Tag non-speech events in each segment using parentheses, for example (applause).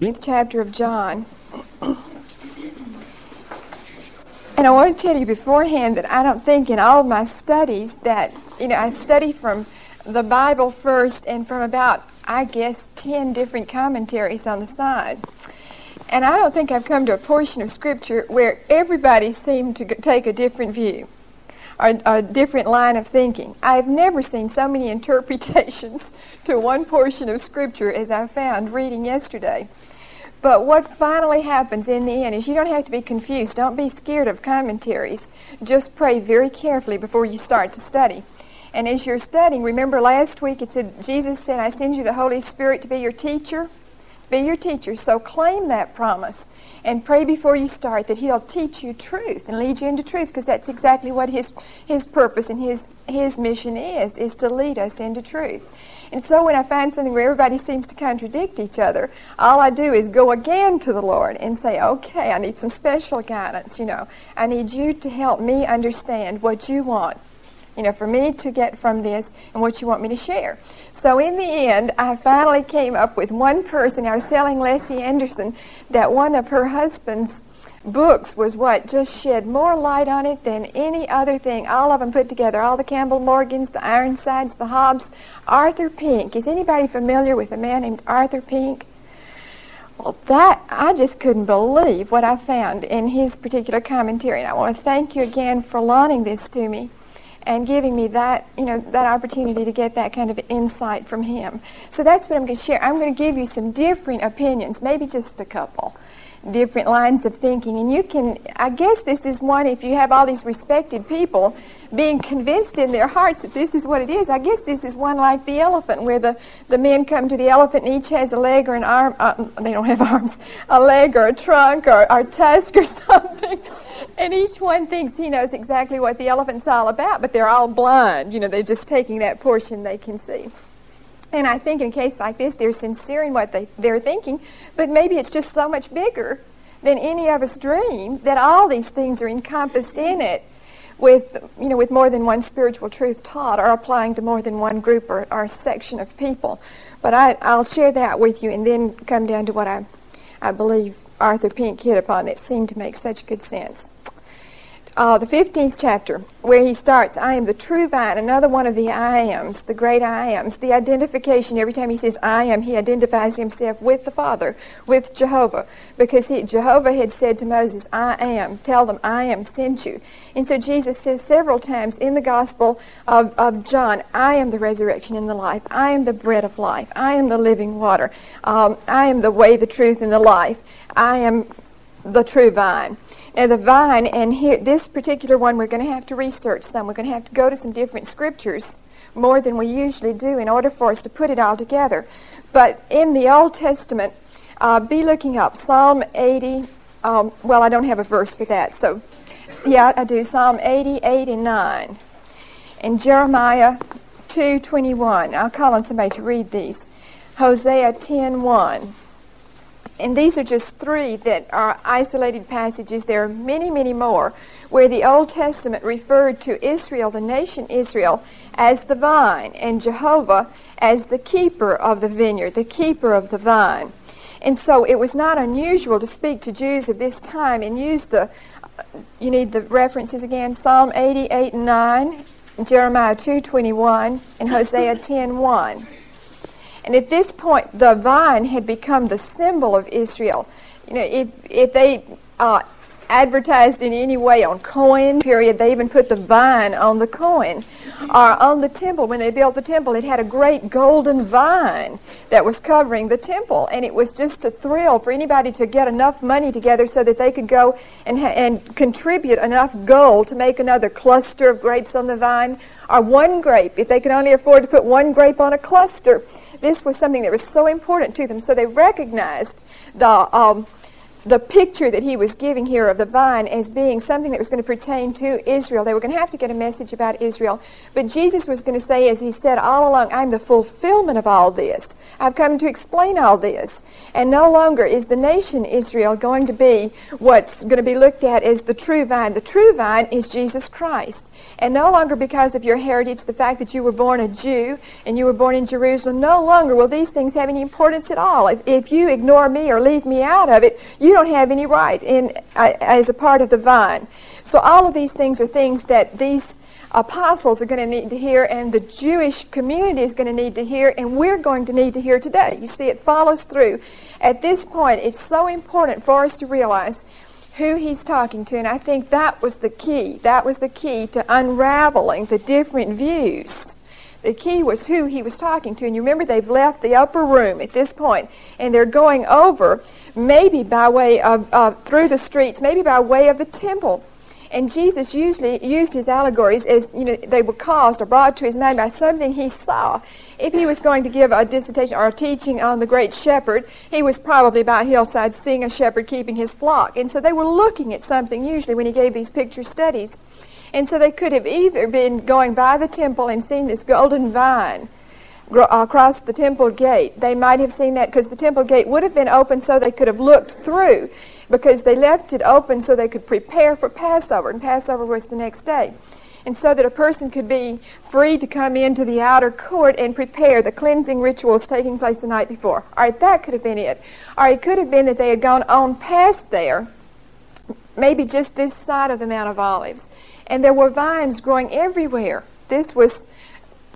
8th chapter of John. And I want to tell you beforehand that I don't think in all of my studies that, you know, I study from the Bible first and from about, I guess, 10 different commentaries on the side. And I don't think I've come to a portion of Scripture where everybody seemed to take a different view or a different line of thinking. I've never seen so many (laughs) interpretations to one portion of Scripture as I found reading yesterday. But what finally happens in the end is you don't have to be confused. Don't be scared of commentaries. Just pray very carefully before you start to study. And as you're studying, remember last week it said, Jesus said, I send you the Holy Spirit to be your teacher. Be your teacher. So claim that promise and pray before you start that He'll teach you truth and lead you into truth because that's exactly what His, his purpose and His, his mission is, is to lead us into truth. And so when I find something where everybody seems to contradict each other, all I do is go again to the Lord and say, okay, I need some special guidance, you know. I need you to help me understand what you want, you know, for me to get from this and what you want me to share. So in the end, I finally came up with one person. I was telling Leslie Anderson that one of her husband's books was what just shed more light on it than any other thing. All of them put together, all the Campbell Morgans, the Ironsides, the Hobbs. Arthur Pink. Is anybody familiar with a man named Arthur Pink? Well, that I just couldn't believe what I found in his particular commentary, and I want to thank you again for loaning this to me and giving me that, you know, that opportunity to get that kind of insight from him. So that's what I'm going to share. I'm going to give you some different opinions, maybe just a couple different lines of thinking. And you can, I guess this is one, if you have all these respected people being convinced in their hearts that this is what it is, I guess this is one like the elephant, where the, the men come to the elephant and each has a leg or an arm, uh, they don't have (laughs) arms, a leg or a trunk or, or tusk or (laughs) something. And each one thinks he knows exactly what the elephant's all about, but they're all blind. You know, they're just taking that portion they can see. And I think in a case like this, they're sincere in what they, they're thinking, but maybe it's just so much bigger than any of us dream that all these things are encompassed in it with, you know, with more than one spiritual truth taught or applying to more than one group or, or section of people. But I, I'll share that with you and then come down to what I, I believe Arthur Pink hit upon that seemed to make such good sense uh, the 15th chapter, where he starts, I am the true vine, another one of the I ams, the great I ams. The identification, every time he says I am, he identifies himself with the Father, with Jehovah, because he, Jehovah had said to Moses, I am, tell them I am sent you. And so Jesus says several times in the Gospel of, of John, I am the resurrection and the life. I am the bread of life. I am the living water. Um, I am the way, the truth, and the life. I am the true vine. Now, the vine, and here, this particular one, we're going to have to research some. We're going to have to go to some different scriptures more than we usually do in order for us to put it all together. But in the Old Testament, uh, be looking up Psalm 80. Um, well, I don't have a verse for that. So, yeah, I do Psalm 80, 8, and 9. And Jeremiah 2.21. I'll call on somebody to read these. Hosea 10.1. And these are just three that are isolated passages. There are many, many more where the Old Testament referred to Israel, the nation Israel, as the vine, and Jehovah as the keeper of the vineyard, the keeper of the vine. And so it was not unusual to speak to Jews of this time and use the, you need the references again, Psalm 88 and 9, Jeremiah 2.21, and (laughs) Hosea 10.1. And at this point, the vine had become the symbol of Israel. You know, if, if they uh, advertised in any way on coin period they even put the vine on the coin or on the temple. When they built the temple it had a great golden vine that was covering the temple. And it was just a thrill for anybody to get enough money together so that they could go and, ha- and contribute enough gold to make another cluster of grapes on the vine or one grape. If they could only afford to put one grape on a cluster this was something that was so important to them. So they recognized the, um, the picture that he was giving here of the vine as being something that was going to pertain to Israel. They were going to have to get a message about Israel. But Jesus was going to say, as he said all along, I'm the fulfillment of all this. I've come to explain all this. And no longer is the nation Israel going to be what's going to be looked at as the true vine. The true vine is Jesus Christ. And no longer because of your heritage, the fact that you were born a Jew and you were born in Jerusalem, no longer will these things have any importance at all. If, if you ignore me or leave me out of it, you don't have any right in, uh, as a part of the vine. So all of these things are things that these apostles are going to need to hear, and the Jewish community is going to need to hear, and we're going to need to hear today. You see, it follows through. At this point, it's so important for us to realize who he's talking to, and I think that was the key. That was the key to unraveling the different views. The key was who he was talking to. And you remember they've left the upper room at this point, and they're going over, maybe by way of, uh, through the streets, maybe by way of the temple. And Jesus usually used his allegories as, you know, they were caused or brought to his mind by something he saw. If he was going to give a dissertation or a teaching on the great shepherd, he was probably by a hillside seeing a shepherd keeping his flock. And so they were looking at something usually when he gave these picture studies. And so they could have either been going by the temple and seen this golden vine uh, across the temple gate. They might have seen that because the temple gate would have been open so they could have looked through because they left it open so they could prepare for Passover, and Passover was the next day. And so that a person could be free to come into the outer court and prepare the cleansing rituals taking place the night before. All right, that could have been it. Or it could have been that they had gone on past there, maybe just this side of the Mount of Olives. And there were vines growing everywhere. This was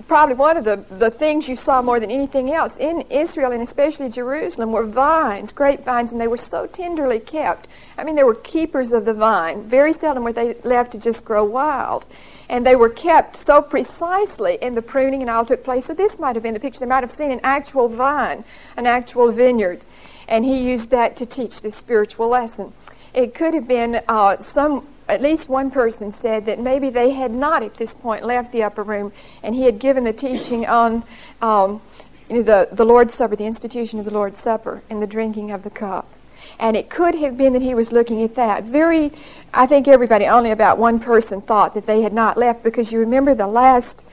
probably one of the, the things you saw more than anything else in Israel and especially Jerusalem were vines, grapevines, and they were so tenderly kept. I mean, they were keepers of the vine. Very seldom were they left to just grow wild. And they were kept so precisely, and the pruning and all took place. So this might have been the picture. They might have seen an actual vine, an actual vineyard. And he used that to teach this spiritual lesson. It could have been uh, some at least one person said that maybe they had not at this point left the upper room and he had given the teaching on um, the, the Lord's Supper, the institution of the Lord's Supper, and the drinking of the cup. And it could have been that he was looking at that. Very, I think everybody, only about one person thought that they had not left because you remember the last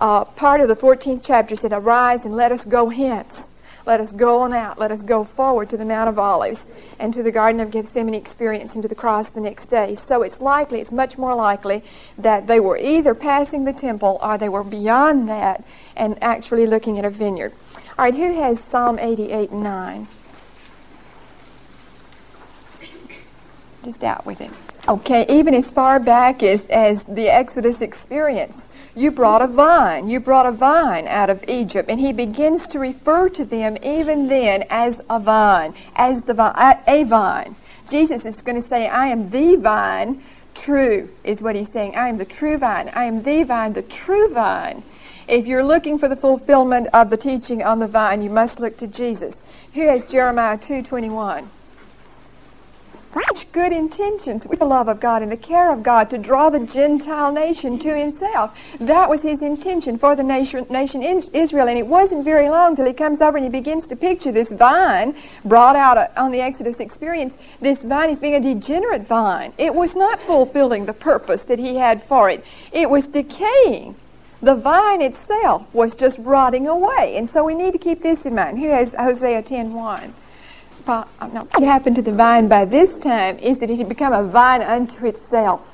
uh, part of the 14th chapter said, Arise and let us go hence. Let us go on out. Let us go forward to the Mount of Olives and to the Garden of Gethsemane experience and to the cross the next day. So it's likely, it's much more likely that they were either passing the temple or they were beyond that and actually looking at a vineyard. All right, who has Psalm 88 and 9? Just out with it. Okay, even as far back as, as the Exodus experience. You brought a vine. You brought a vine out of Egypt. And he begins to refer to them even then as a vine, as the a vine. Jesus is going to say, I am the vine, true, is what he's saying. I am the true vine. I am the vine, the true vine. If you're looking for the fulfillment of the teaching on the vine, you must look to Jesus. Who has Jeremiah 2.21? Such good intentions with the love of God and the care of God to draw the Gentile nation to himself. That was his intention for the nation, nation Israel. And it wasn't very long till he comes over and he begins to picture this vine brought out on the Exodus experience. This vine is being a degenerate vine. It was not fulfilling the purpose that he had for it. It was decaying. The vine itself was just rotting away. And so we need to keep this in mind. Here is Hosea 10.1 Uh, no, what happened to the vine by this time is that it had become a vine unto itself.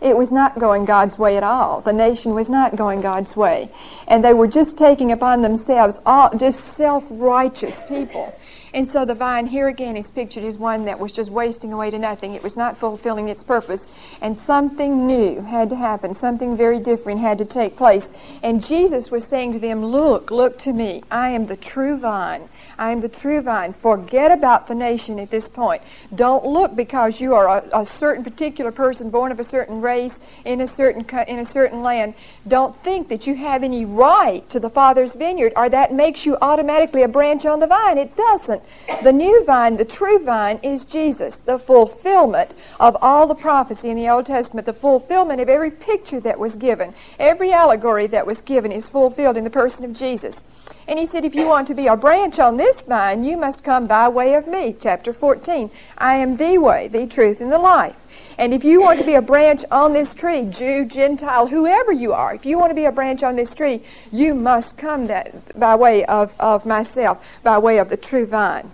It was not going God's way at all. The nation was not going God's way. And they were just taking upon themselves all just self-righteous people. And so the vine here again is pictured as one that was just wasting away to nothing. It was not fulfilling its purpose. And something new had to happen. Something very different had to take place. And Jesus was saying to them, Look, look to me. I am the true vine. I am the true vine. Forget about the nation at this point. Don't look because you are a, a, certain particular person born of a certain race in a certain in a certain land. Don't think that you have any right to the Father's vineyard or that makes you automatically a branch on the vine. It doesn't. The new vine, the true vine is Jesus, the fulfillment of all the prophecy in the Old Testament, the fulfillment of every picture that was given. Every allegory that was given is fulfilled in the person of Jesus. And he said, if you want to be a branch on this vine, you must come by way of me. Chapter 14. I am the way, the truth, and the life. And if you want to be a branch on this tree, Jew, Gentile, whoever you are, if you want to be a branch on this tree, you must come that by way of, of myself, by way of the true vine.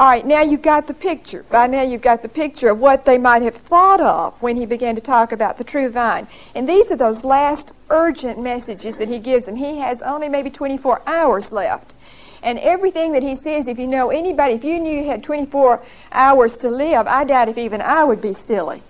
All right, now you've got the picture. By now you've got the picture of what they might have thought of when he began to talk about the true vine. And these are those last urgent messages that he gives them. He has only maybe 24 hours left. And everything that he says, if you know anybody, if you knew you had 24 hours to live, I doubt if even I would be silly.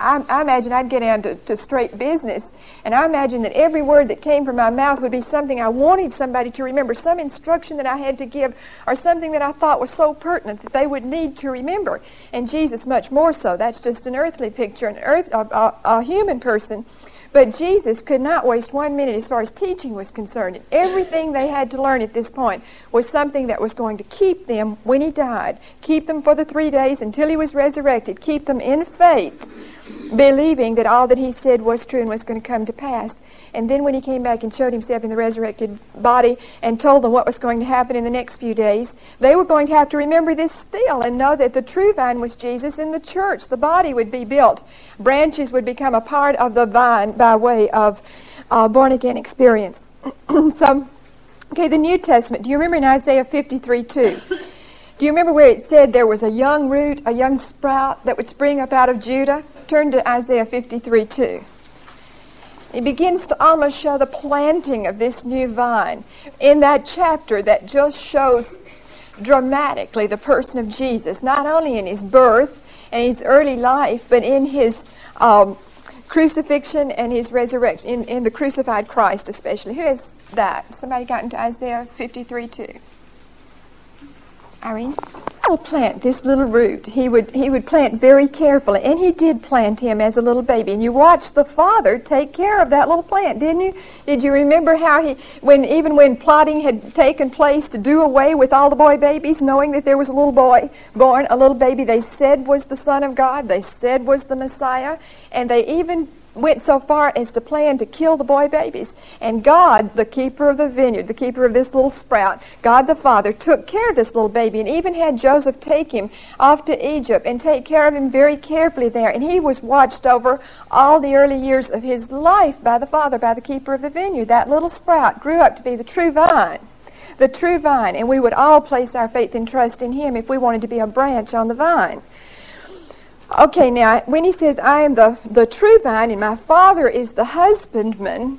I, I imagine I'd get down to, to straight business, and I imagine that every word that came from my mouth would be something I wanted somebody to remember, some instruction that I had to give, or something that I thought was so pertinent that they would need to remember. And Jesus, much more so. That's just an earthly picture, an earth, a, a, a human person. But Jesus could not waste one minute as far as teaching was concerned. Everything they had to learn at this point was something that was going to keep them when he died, keep them for the three days until he was resurrected, keep them in faith believing that all that he said was true and was going to come to pass. And then when he came back and showed himself in the resurrected body and told them what was going to happen in the next few days, they were going to have to remember this still and know that the true vine was Jesus in the church. The body would be built. Branches would become a part of the vine by way of uh, born again experience. (clears throat) so, okay, the New Testament. Do you remember in Isaiah 53 2? Do you remember where it said there was a young root, a young sprout that would spring up out of Judah? Turn to Isaiah 53 2. It begins to almost show the planting of this new vine in that chapter that just shows dramatically the person of Jesus, not only in his birth and his early life, but in his um, crucifixion and his resurrection, in, in the crucified Christ especially. Who is that? Somebody got into Isaiah 53 2. Irene? I'll plant this little root. He would he would plant very carefully, and he did plant him as a little baby. And you watched the father take care of that little plant, didn't you? Did you remember how he, when even when plotting had taken place to do away with all the boy babies, knowing that there was a little boy born, a little baby they said was the Son of God, they said was the Messiah, and they even went so far as to plan to kill the boy babies. And God, the keeper of the vineyard, the keeper of this little sprout, God the Father, took care of this little baby and even had Joseph take him off to Egypt and take care of him very carefully there. And he was watched over all the early years of his life by the Father, by the keeper of the vineyard. That little sprout grew up to be the true vine. The true vine, and we would all place our faith and trust in him if we wanted to be a branch on the vine. Okay, now when he says, I am the, the true vine and my father is the husbandman,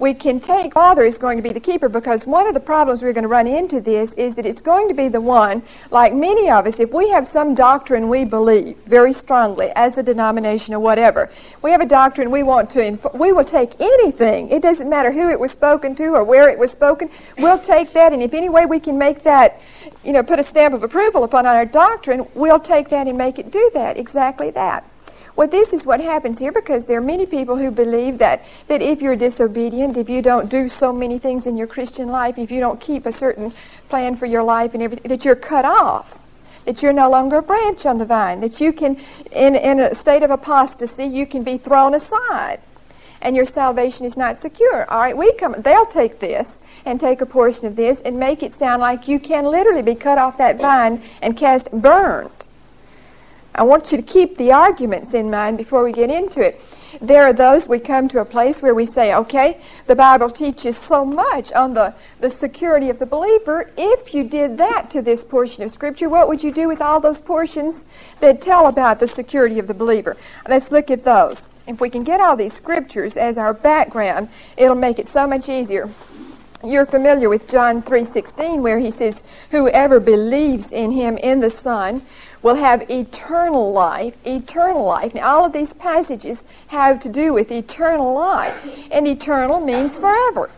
we can take father is going to be the keeper because one of the problems we're going to run into this is that it's going to be the one, like many of us, if we have some doctrine we believe very strongly as a denomination or whatever, we have a doctrine we want to, inf- we will take anything. It doesn't matter who it was spoken to or where it was spoken. We'll take that, and if any way we can make that, you know, put a stamp of approval upon our doctrine, we'll take that and make it do that, exactly that. Well, this is what happens here because there are many people who believe that, that if you're disobedient, if you don't do so many things in your Christian life, if you don't keep a certain plan for your life and everything, that you're cut off. That you're no longer a branch on the vine. That you can, in, in a state of apostasy, you can be thrown aside and your salvation is not secure. All right, we come, they'll take this and take a portion of this and make it sound like you can literally be cut off that vine and cast burned. I want you to keep the arguments in mind before we get into it. There are those we come to a place where we say, okay, the Bible teaches so much on the, the security of the believer. If you did that to this portion of Scripture, what would you do with all those portions that tell about the security of the believer? Let's look at those. If we can get all these Scriptures as our background, it'll make it so much easier. You're familiar with John 3:16 where he says whoever believes in him in the Son will have eternal life, eternal life. Now, all of these passages have to do with eternal life, and eternal means forever.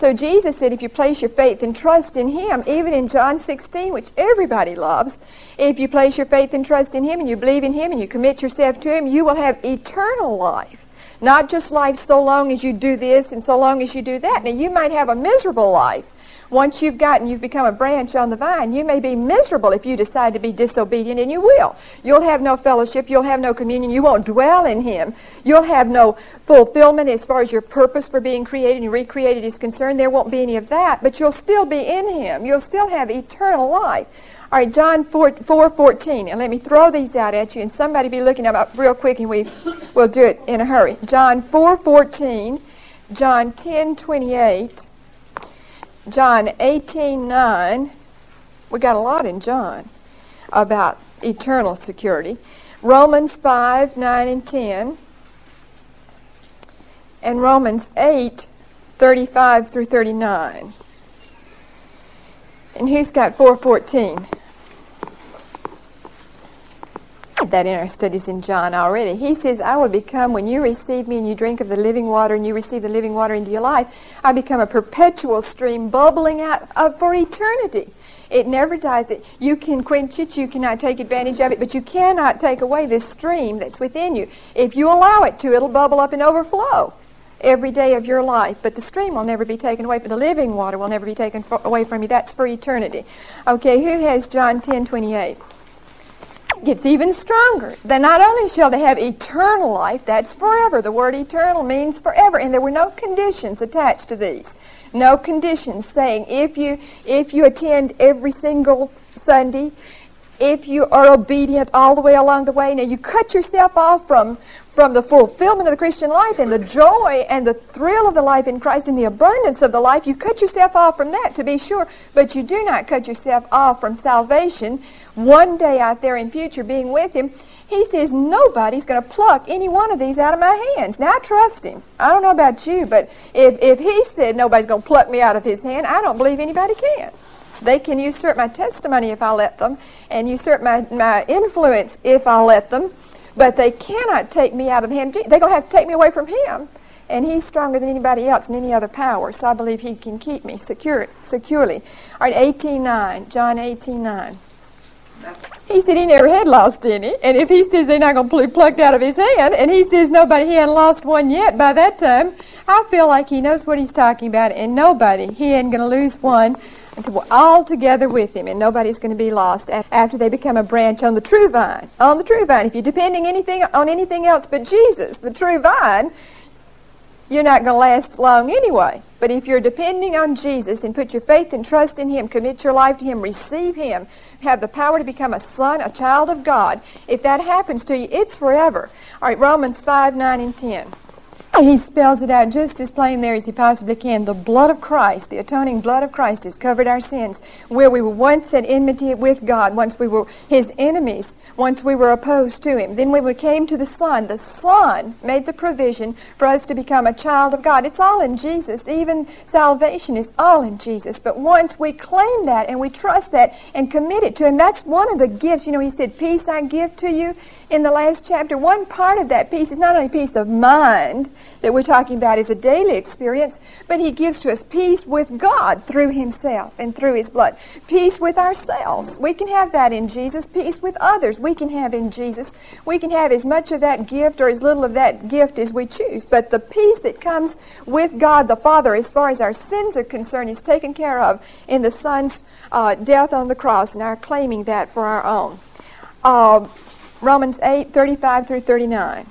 So Jesus said, if you place your faith and trust in Him, even in John 16, which everybody loves, if you place your faith and trust in Him and you believe in Him and you commit yourself to Him, you will have eternal life. Not just life so long as you do this and so long as you do that. Now, you might have a miserable life Once you've gotten, you've become a branch on the vine, you may be miserable if you decide to be disobedient, and you will. You'll have no fellowship, you'll have no communion, you won't dwell in Him. You'll have no fulfillment as far as your purpose for being created and recreated is concerned. There won't be any of that, but you'll still be in Him. You'll still have eternal life. All right, John 4, 4 14. And let me throw these out at you, and somebody be looking them up real quick, and we will do it in a hurry. John 4 14, John 10 28, John 18 9. We got a lot in John about eternal security. Romans 5 9 and 10, and Romans 8 35 through 39. And who's got 414? That in our studies in John already. He says, I will become, when you receive me and you drink of the living water and you receive the living water into your life, I become a perpetual stream bubbling out of, for eternity. It never dies. It, you can quench it, you cannot take advantage of it, but you cannot take away this stream that's within you. If you allow it to, it'll bubble up and overflow every day of your life. But the stream will never be taken away, but the living water will never be taken for, away from you. That's for eternity. Okay, who has John 10 28? Gets even stronger. Then not only shall they have eternal life, that's forever. The word eternal means forever, and there were no conditions attached to these. No conditions saying if you if you attend every single Sunday, if you are obedient all the way along the way. Now you cut yourself off from from the fulfillment of the Christian life and the joy and the thrill of the life in Christ and the abundance of the life. You cut yourself off from that to be sure, but you do not cut yourself off from salvation. One day out there in future being with Him, He says nobody's going to pluck any one of these out of my hands. Now I trust Him. I don't know about you, but if, if He said nobody's going to pluck me out of His hand, I don't believe anybody can. They can usurp my testimony if I let them, and usurp my, my influence if I let them. But they cannot take me out of the hand. They're going to have to take me away from Him. And He's stronger than anybody else and any other power. So I believe He can keep me secure, securely. All right, 18.9. John 18.9. He said he never had lost any. And if he says they're not going to be plucked out of his hand, and he says nobody, he hadn't lost one yet by that time, I feel like he knows what he's talking about, and nobody, he ain't going to lose one until we're all together with him, and nobody's going to be lost after they become a branch on the true vine. On the true vine. If you're depending anything on anything else but Jesus, the true vine, you're not going to last long anyway. But if you're depending on Jesus and put your faith and trust in Him, commit your life to Him, receive Him, have the power to become a son, a child of God, if that happens to you, it's forever. All right, Romans 5, 9, and 10. He spells it out just as plain there as he possibly can. The blood of Christ, the atoning blood of Christ, has covered our sins. Where we were once at enmity with God, once we were his enemies, once we were opposed to him. Then when we came to the Son, the Son made the provision for us to become a child of God. It's all in Jesus. Even salvation is all in Jesus. But once we claim that and we trust that and commit it to him, that's one of the gifts. You know, he said, Peace I give to you in the last chapter. One part of that peace is not only peace of mind that we're talking about is a daily experience, but He gives to us peace with God through Himself and through His blood. Peace with ourselves. We can have that in Jesus. Peace with others. We can have in Jesus. We can have as much of that gift or as little of that gift as we choose. But the peace that comes with God the Father, as far as our sins are concerned, is taken care of in the Son's uh, death on the cross and our claiming that for our own. Uh, Romans 8, 35 through 39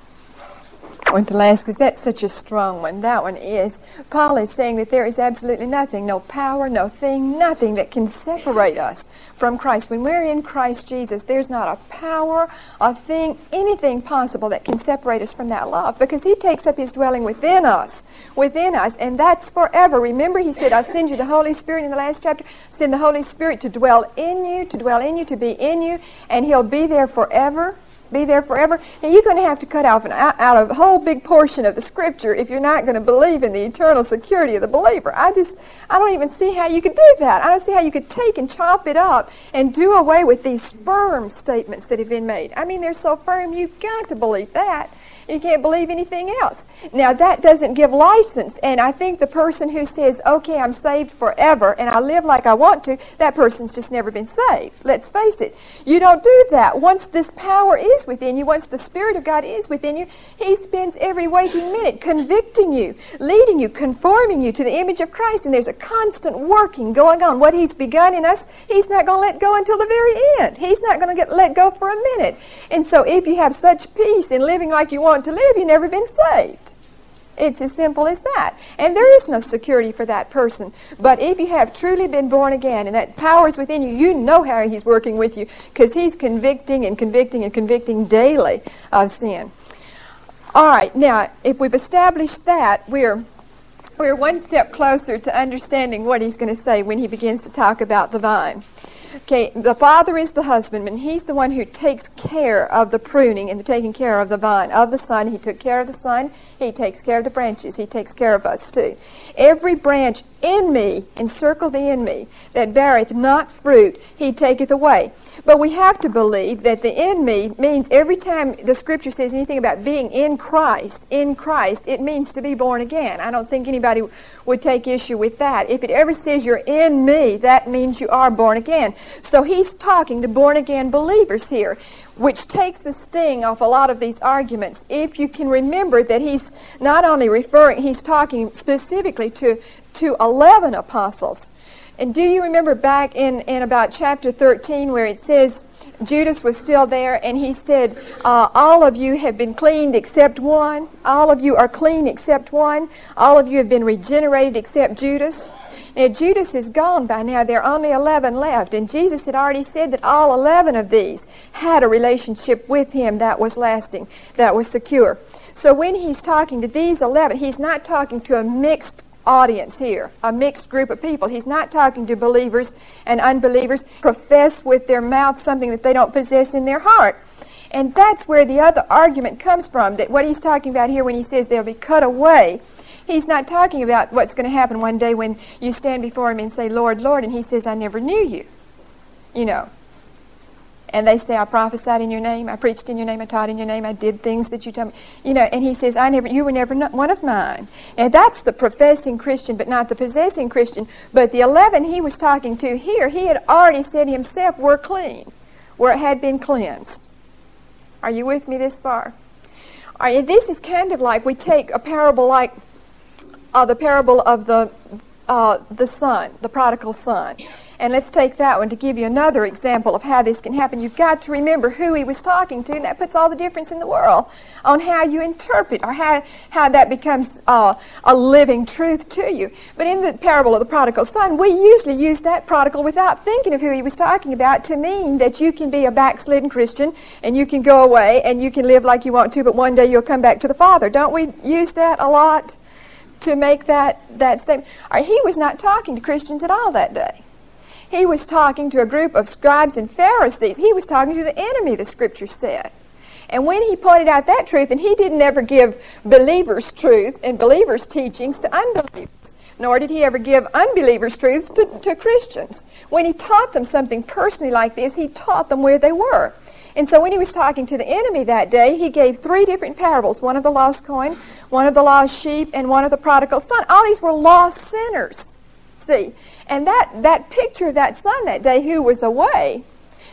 one to last because that's such a strong one. That one is. Paul is saying that there is absolutely nothing, no power, no thing, nothing that can separate us from Christ. When we're in Christ Jesus, there's not a power, a thing, anything possible that can separate us from that love because He takes up His dwelling within us, within us, and that's forever. Remember, He said, I send you the Holy Spirit in the last chapter, send the Holy Spirit to dwell in you, to dwell in you, to be in you, and He'll be there forever be there forever. And you're going to have to cut off an, out a whole big portion of the scripture if you're not going to believe in the eternal security of the believer. I just, I don't even see how you could do that. I don't see how you could take and chop it up and do away with these firm statements that have been made. I mean, they're so firm, you've got to believe that. You can't believe anything else. Now, that doesn't give license. And I think the person who says, okay, I'm saved forever and I live like I want to, that person's just never been saved. Let's face it. You don't do that. Once this power is within you, once the Spirit of God is within you, He spends every waking minute convicting you, leading you, conforming you to the image of Christ. And there's a constant working going on. What He's begun in us, He's not going to let go until the very end. He's not going to get let go for a minute. And so if you have such peace in living like you want to live, you've never been saved. It's as simple as that. And there is no security for that person. But if you have truly been born again and that power is within you, you know how He's working with you because He's convicting and convicting and convicting daily of sin. All right, now, if we've established that, we're we're one step closer to understanding what he's going to say when he begins to talk about the vine. Okay, the father is the husbandman. He's the one who takes care of the pruning and the taking care of the vine. Of the son, he took care of the son. He takes care of the branches. He takes care of us too. Every branch in me, encircle the in me, that beareth not fruit, he taketh away. But we have to believe that the in me means every time the scripture says anything about being in Christ, in Christ, it means to be born again. I don't think anybody would take issue with that. If it ever says you're in me, that means you are born again. So he's talking to born again believers here, which takes the sting off a lot of these arguments. If you can remember that he's not only referring, he's talking specifically to, to 11 apostles. And do you remember back in, in about chapter 13 where it says Judas was still there and he said, uh, All of you have been cleaned except one. All of you are clean except one. All of you have been regenerated except Judas. Now, Judas is gone by now. There are only 11 left. And Jesus had already said that all 11 of these had a relationship with him that was lasting, that was secure. So when he's talking to these 11, he's not talking to a mixed audience here, a mixed group of people. He's not talking to believers and unbelievers profess with their mouth something that they don't possess in their heart. And that's where the other argument comes from, that what he's talking about here when he says they'll be cut away, he's not talking about what's going to happen one day when you stand before him and say, Lord, Lord, and he says, I never knew you. You know, and they say, I prophesied in your name, I preached in your name, I taught in your name, I did things that you told me. You know, and he says, I never, you were never one of mine. And that's the professing Christian, but not the possessing Christian. But the 11 he was talking to here, he had already said himself, were clean, where it had been cleansed. Are you with me this far? All right, this is kind of like we take a parable like uh, the parable of the uh, the son, the prodigal son. And let's take that one to give you another example of how this can happen. You've got to remember who he was talking to, and that puts all the difference in the world on how you interpret or how, how that becomes uh, a living truth to you. But in the parable of the prodigal son, we usually use that prodigal without thinking of who he was talking about to mean that you can be a backslidden Christian and you can go away and you can live like you want to, but one day you'll come back to the Father. Don't we use that a lot? to make that, that statement. Right, he was not talking to Christians at all that day. He was talking to a group of scribes and Pharisees. He was talking to the enemy, the scripture said. And when he pointed out that truth, and he didn't ever give believers' truth and believers' teachings to unbelievers, nor did he ever give unbelievers' truths to, to Christians. When he taught them something personally like this, he taught them where they were. And so when he was talking to the enemy that day, he gave three different parables one of the lost coin, one of the lost sheep, and one of the prodigal son. All these were lost sinners. See? And that, that picture of that son that day who was away,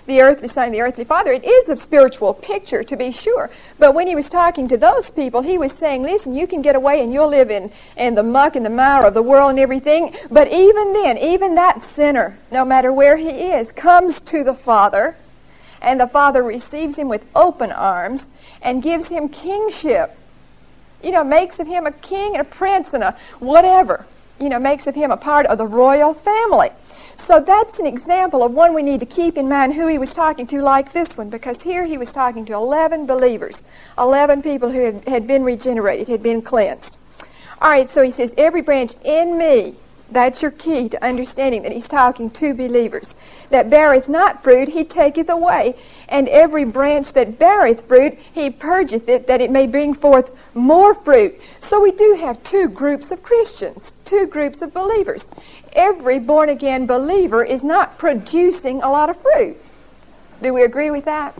the earthly son, the earthly father, it is a spiritual picture to be sure. But when he was talking to those people, he was saying, listen, you can get away and you'll live in, in the muck and the mire of the world and everything. But even then, even that sinner, no matter where he is, comes to the Father and the Father receives him with open arms and gives him kingship. You know, makes of him a king and a prince and a whatever. You know, makes of him a part of the royal family. So that's an example of one we need to keep in mind who he was talking to, like this one, because here he was talking to 11 believers, 11 people who had, been regenerated, had been cleansed. All right, so he says, Every branch in me that's your key to understanding that he's talking to believers. That beareth not fruit, he taketh away. And every branch that beareth fruit, he purgeth it, that it may bring forth more fruit. So we do have two groups of Christians, two groups of believers. Every born again believer is not producing a lot of fruit. Do we agree with that?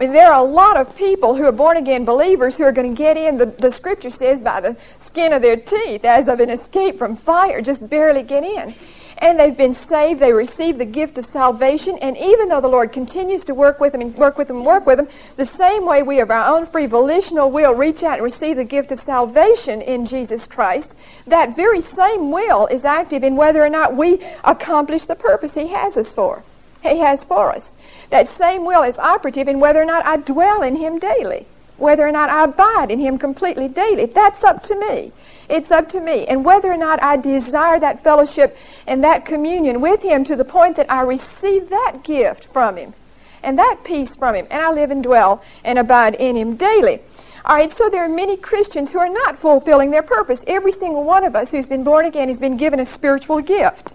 I mean, there are a lot of people who are born again believers who are going to get in, the, the scripture says, by the skin of their teeth, as of an escape from fire, just barely get in. and they've been saved. They receive the gift of salvation. And even though the Lord continues to work with them and work with them and work with them, the same way we of our own free volitional will reach out and receive the gift of salvation in Jesus Christ, that very same will is active in whether or not we accomplish the purpose He has us for. He has for us. That same will is operative in whether or not I dwell in Him daily, whether or not I abide in Him completely daily. That's up to me. It's up to me. And whether or not I desire that fellowship and that communion with Him to the point that I receive that gift from Him and that peace from Him, and I live and dwell and abide in Him daily. All right, so there are many Christians who are not fulfilling their purpose. Every single one of us who's been born again has been given a spiritual gift.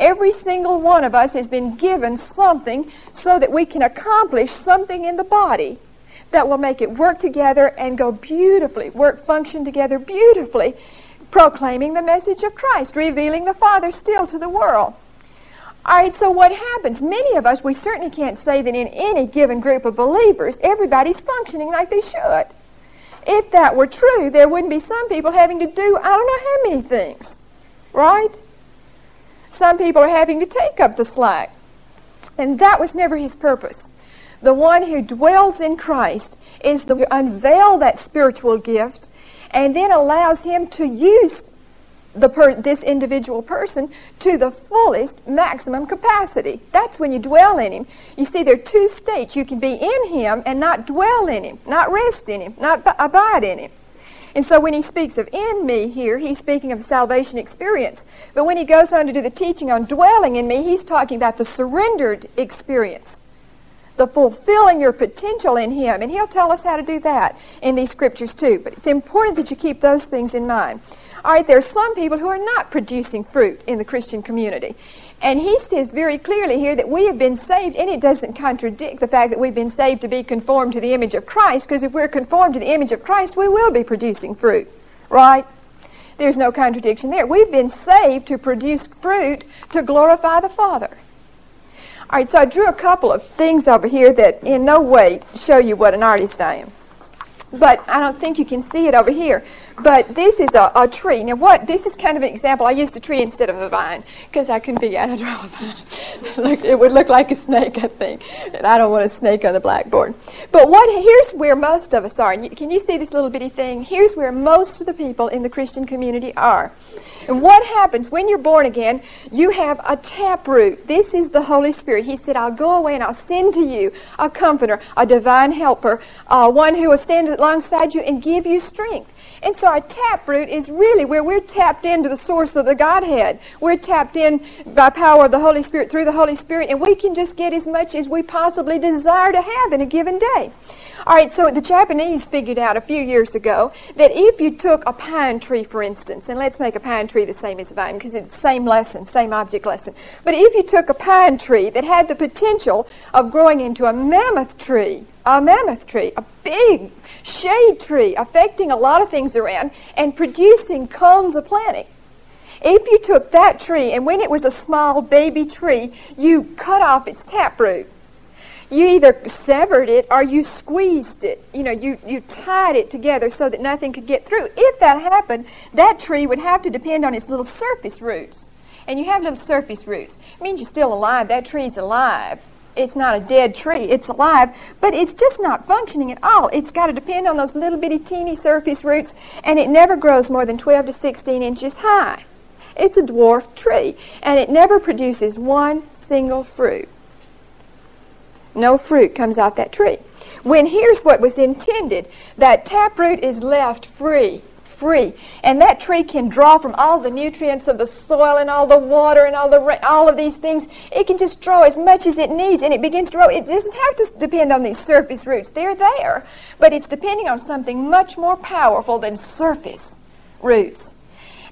Every single one of us has been given something so that we can accomplish something in the body that will make it work together and go beautifully, work, function together beautifully, proclaiming the message of Christ, revealing the Father still to the world. All right, so what happens? Many of us, we certainly can't say that in any given group of believers, everybody's functioning like they should. If that were true, there wouldn't be some people having to do I don't know how many things, right? Some people are having to take up the slack. And that was never his purpose. The one who dwells in Christ is the unveil that spiritual gift and then allows him to use the per- this individual person to the fullest maximum capacity. That's when you dwell in him. You see, there are two states. You can be in him and not dwell in him, not rest in him, not b- abide in him. And so when he speaks of in me here, he's speaking of the salvation experience. But when he goes on to do the teaching on dwelling in me, he's talking about the surrendered experience the fulfilling your potential in Him. And He'll tell us how to do that in these scriptures too. But it's important that you keep those things in mind. All right, there are some people who are not producing fruit in the Christian community. And he says very clearly here that we have been saved, and it doesn't contradict the fact that we've been saved to be conformed to the image of Christ, because if we're conformed to the image of Christ, we will be producing fruit, right? There's no contradiction there. We've been saved to produce fruit to glorify the Father. All right, so I drew a couple of things over here that in no way show you what an artist I am. But I don't think you can see it over here. But this is a, a tree. Now, what? This is kind of an example. I used a tree instead of a vine because I couldn't figure out how to draw a vine. (laughs) look, it would look like a snake, I think. And I don't want a snake on the blackboard. But what? Here's where most of us are. You, can you see this little bitty thing? Here's where most of the people in the Christian community are. And what happens when you're born again? You have a taproot. This is the Holy Spirit. He said, I'll go away and I'll send to you a comforter, a divine helper, uh, one who will stand alongside you and give you strength. And so our taproot is really where we're tapped into the source of the Godhead. We're tapped in by power of the Holy Spirit through the Holy Spirit, and we can just get as much as we possibly desire to have in a given day. All right, so the Japanese figured out a few years ago that if you took a pine tree, for instance, and let's make a pine tree the same as a vine because it's the same lesson, same object lesson. But if you took a pine tree that had the potential of growing into a mammoth tree, a mammoth tree, a big shade tree affecting a lot of things around and producing cones of plenty. If you took that tree and when it was a small baby tree, you cut off its taproot you either severed it or you squeezed it. You know, you, you tied it together so that nothing could get through. If that happened, that tree would have to depend on its little surface roots. And you have little surface roots. It means you're still alive. That tree's alive. It's not a dead tree. It's alive, but it's just not functioning at all. It's got to depend on those little bitty teeny surface roots, and it never grows more than 12 to 16 inches high. It's a dwarf tree, and it never produces one single fruit. No fruit comes off that tree. When here's what was intended that taproot is left free. Free. And that tree can draw from all the nutrients of the soil and all the water and all, the, all of these things. It can just draw as much as it needs and it begins to grow. It doesn't have to depend on these surface roots. They're there. But it's depending on something much more powerful than surface roots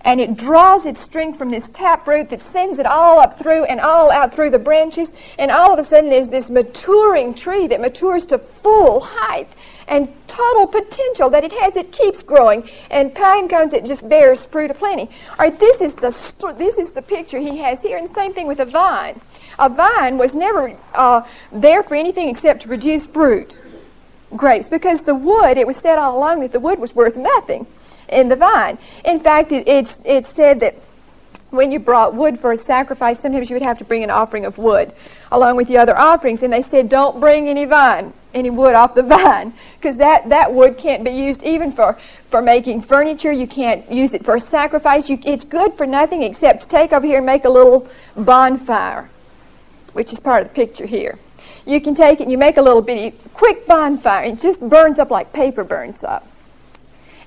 and it draws its strength from this taproot that sends it all up through and all out through the branches. And all of a sudden, there's this maturing tree that matures to full height and total potential that it has. It keeps growing, and pine cones it just bears fruit aplenty. All right, this is the this is the picture he has here, and the same thing with a vine. A vine was never uh, there for anything except to produce fruit, grapes, because the wood. It was said all along that the wood was worth nothing in the vine. In fact, it, it's, it's said that when you brought wood for a sacrifice, sometimes you would have to bring an offering of wood along with the other offerings. And they said, don't bring any vine, any wood off the (laughs) vine, because that, that wood can't be used even for, for making furniture. You can't use it for a sacrifice. You, it's good for nothing except to take over here and make a little bonfire, which is part of the picture here. You can take it and you make a little bitty quick bonfire. It just burns up like paper burns up.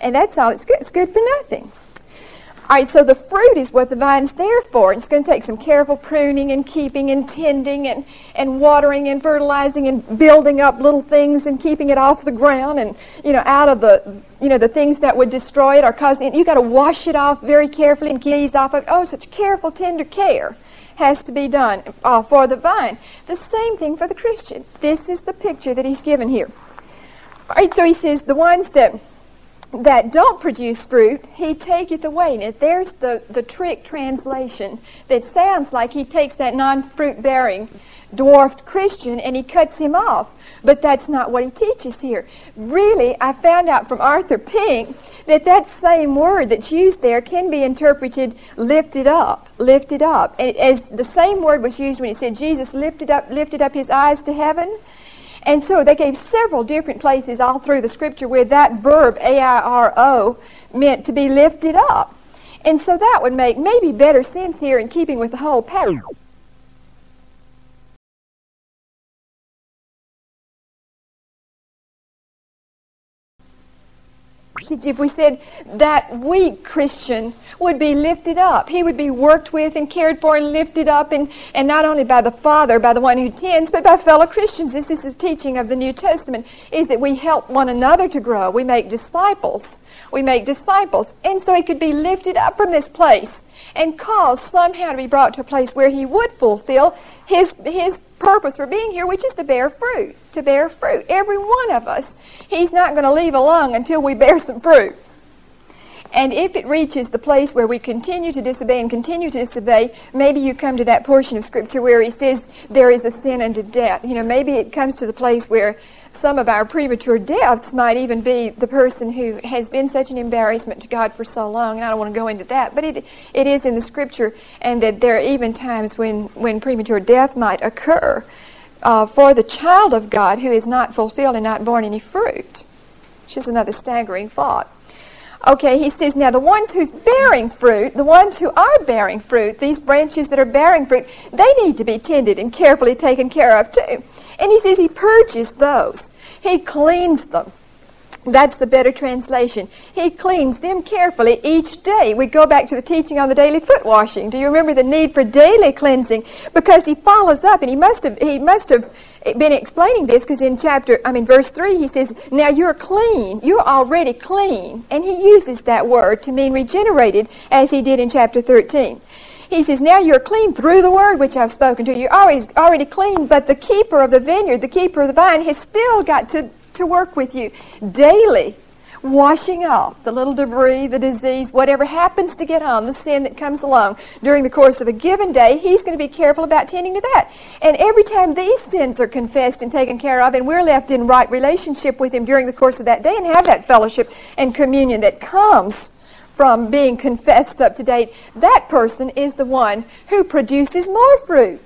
And that's all. It's good. It's good for nothing. All right, so the fruit is what the vine's there for. It's going to take some careful pruning and keeping and tending and, and watering and fertilizing and building up little things and keeping it off the ground and, you know, out of the, you know, the things that would destroy it or cause it. You've got to wash it off very carefully and keep off of it. Oh, such careful, tender care has to be done uh, for the vine. The same thing for the Christian. This is the picture that he's given here. All right, so he says the ones that that don't produce fruit, he taketh away. Now, there's the, the trick translation that sounds like he takes that non fruit bearing dwarfed Christian and he cuts him off. But that's not what he teaches here. Really, I found out from Arthur Pink that that same word that's used there can be interpreted lifted up, lifted up. As the same word was used when he said Jesus lifted up, lifted up his eyes to heaven. And so they gave several different places all through the scripture where that verb, A-I-R-O, meant to be lifted up. And so that would make maybe better sense here in keeping with the whole pattern. If we said that weak Christian would be lifted up, he would be worked with and cared for and lifted up, and, and not only by the Father, by the one who tends, but by fellow Christians. This is the teaching of the New Testament, is that we help one another to grow. We make disciples. We make disciples. And so he could be lifted up from this place and caused somehow to be brought to a place where he would fulfill his, his purpose for being here, which is to bear fruit. To bear fruit. Every one of us. He's not going to leave alone until we bear some fruit. And if it reaches the place where we continue to disobey and continue to disobey, maybe you come to that portion of Scripture where he says there is a sin unto death. You know, maybe it comes to the place where some of our premature deaths might even be the person who has been such an embarrassment to God for so long. And I don't want to go into that, but it, it is in the Scripture, and that there are even times when, when premature death might occur uh, for the child of God who is not fulfilled and not born any fruit. Which is another staggering thought. Okay, he says, now the ones who's bearing fruit, the ones who are bearing fruit, these branches that are bearing fruit, they need to be tended and carefully taken care of too. And he says he purges those. He cleans them. That's the better translation. He cleans them carefully each day. We go back to the teaching on the daily foot washing. Do you remember the need for daily cleansing? Because he follows up, and he must have he must have been explaining this because in chapter I mean verse three he says, "Now you're clean. You're already clean," and he uses that word to mean regenerated, as he did in chapter thirteen. He says, Now you're clean through the word which I've spoken to you. You're always already clean, but the keeper of the vineyard, the keeper of the vine, has still got to to work with you daily, washing off the little debris, the disease, whatever happens to get on, the sin that comes along during the course of a given day, he's going to be careful about tending to that. And every time these sins are confessed and taken care of, and we're left in right relationship with him during the course of that day and have that fellowship and communion that comes from being confessed up to date, that person is the one who produces more fruit.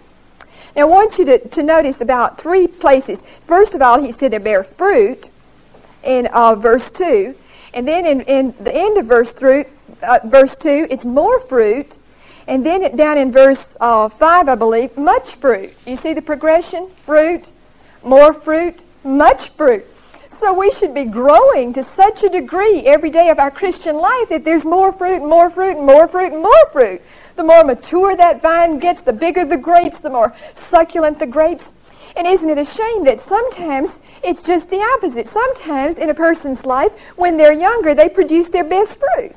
Now, I want you to, to notice about three places. First of all, he said they bear fruit in uh, verse 2. And then in, in the end of verse, uh, verse 2, it's more fruit. And then it, down in verse uh, 5, I believe, much fruit. You see the progression? Fruit, more fruit, much fruit. So we should be growing to such a degree every day of our Christian life that there's more fruit, more fruit, and more fruit, and more fruit. The more mature that vine gets, the bigger the grapes, the more succulent the grapes. And isn't it a shame that sometimes it's just the opposite? Sometimes in a person's life, when they're younger, they produce their best fruit.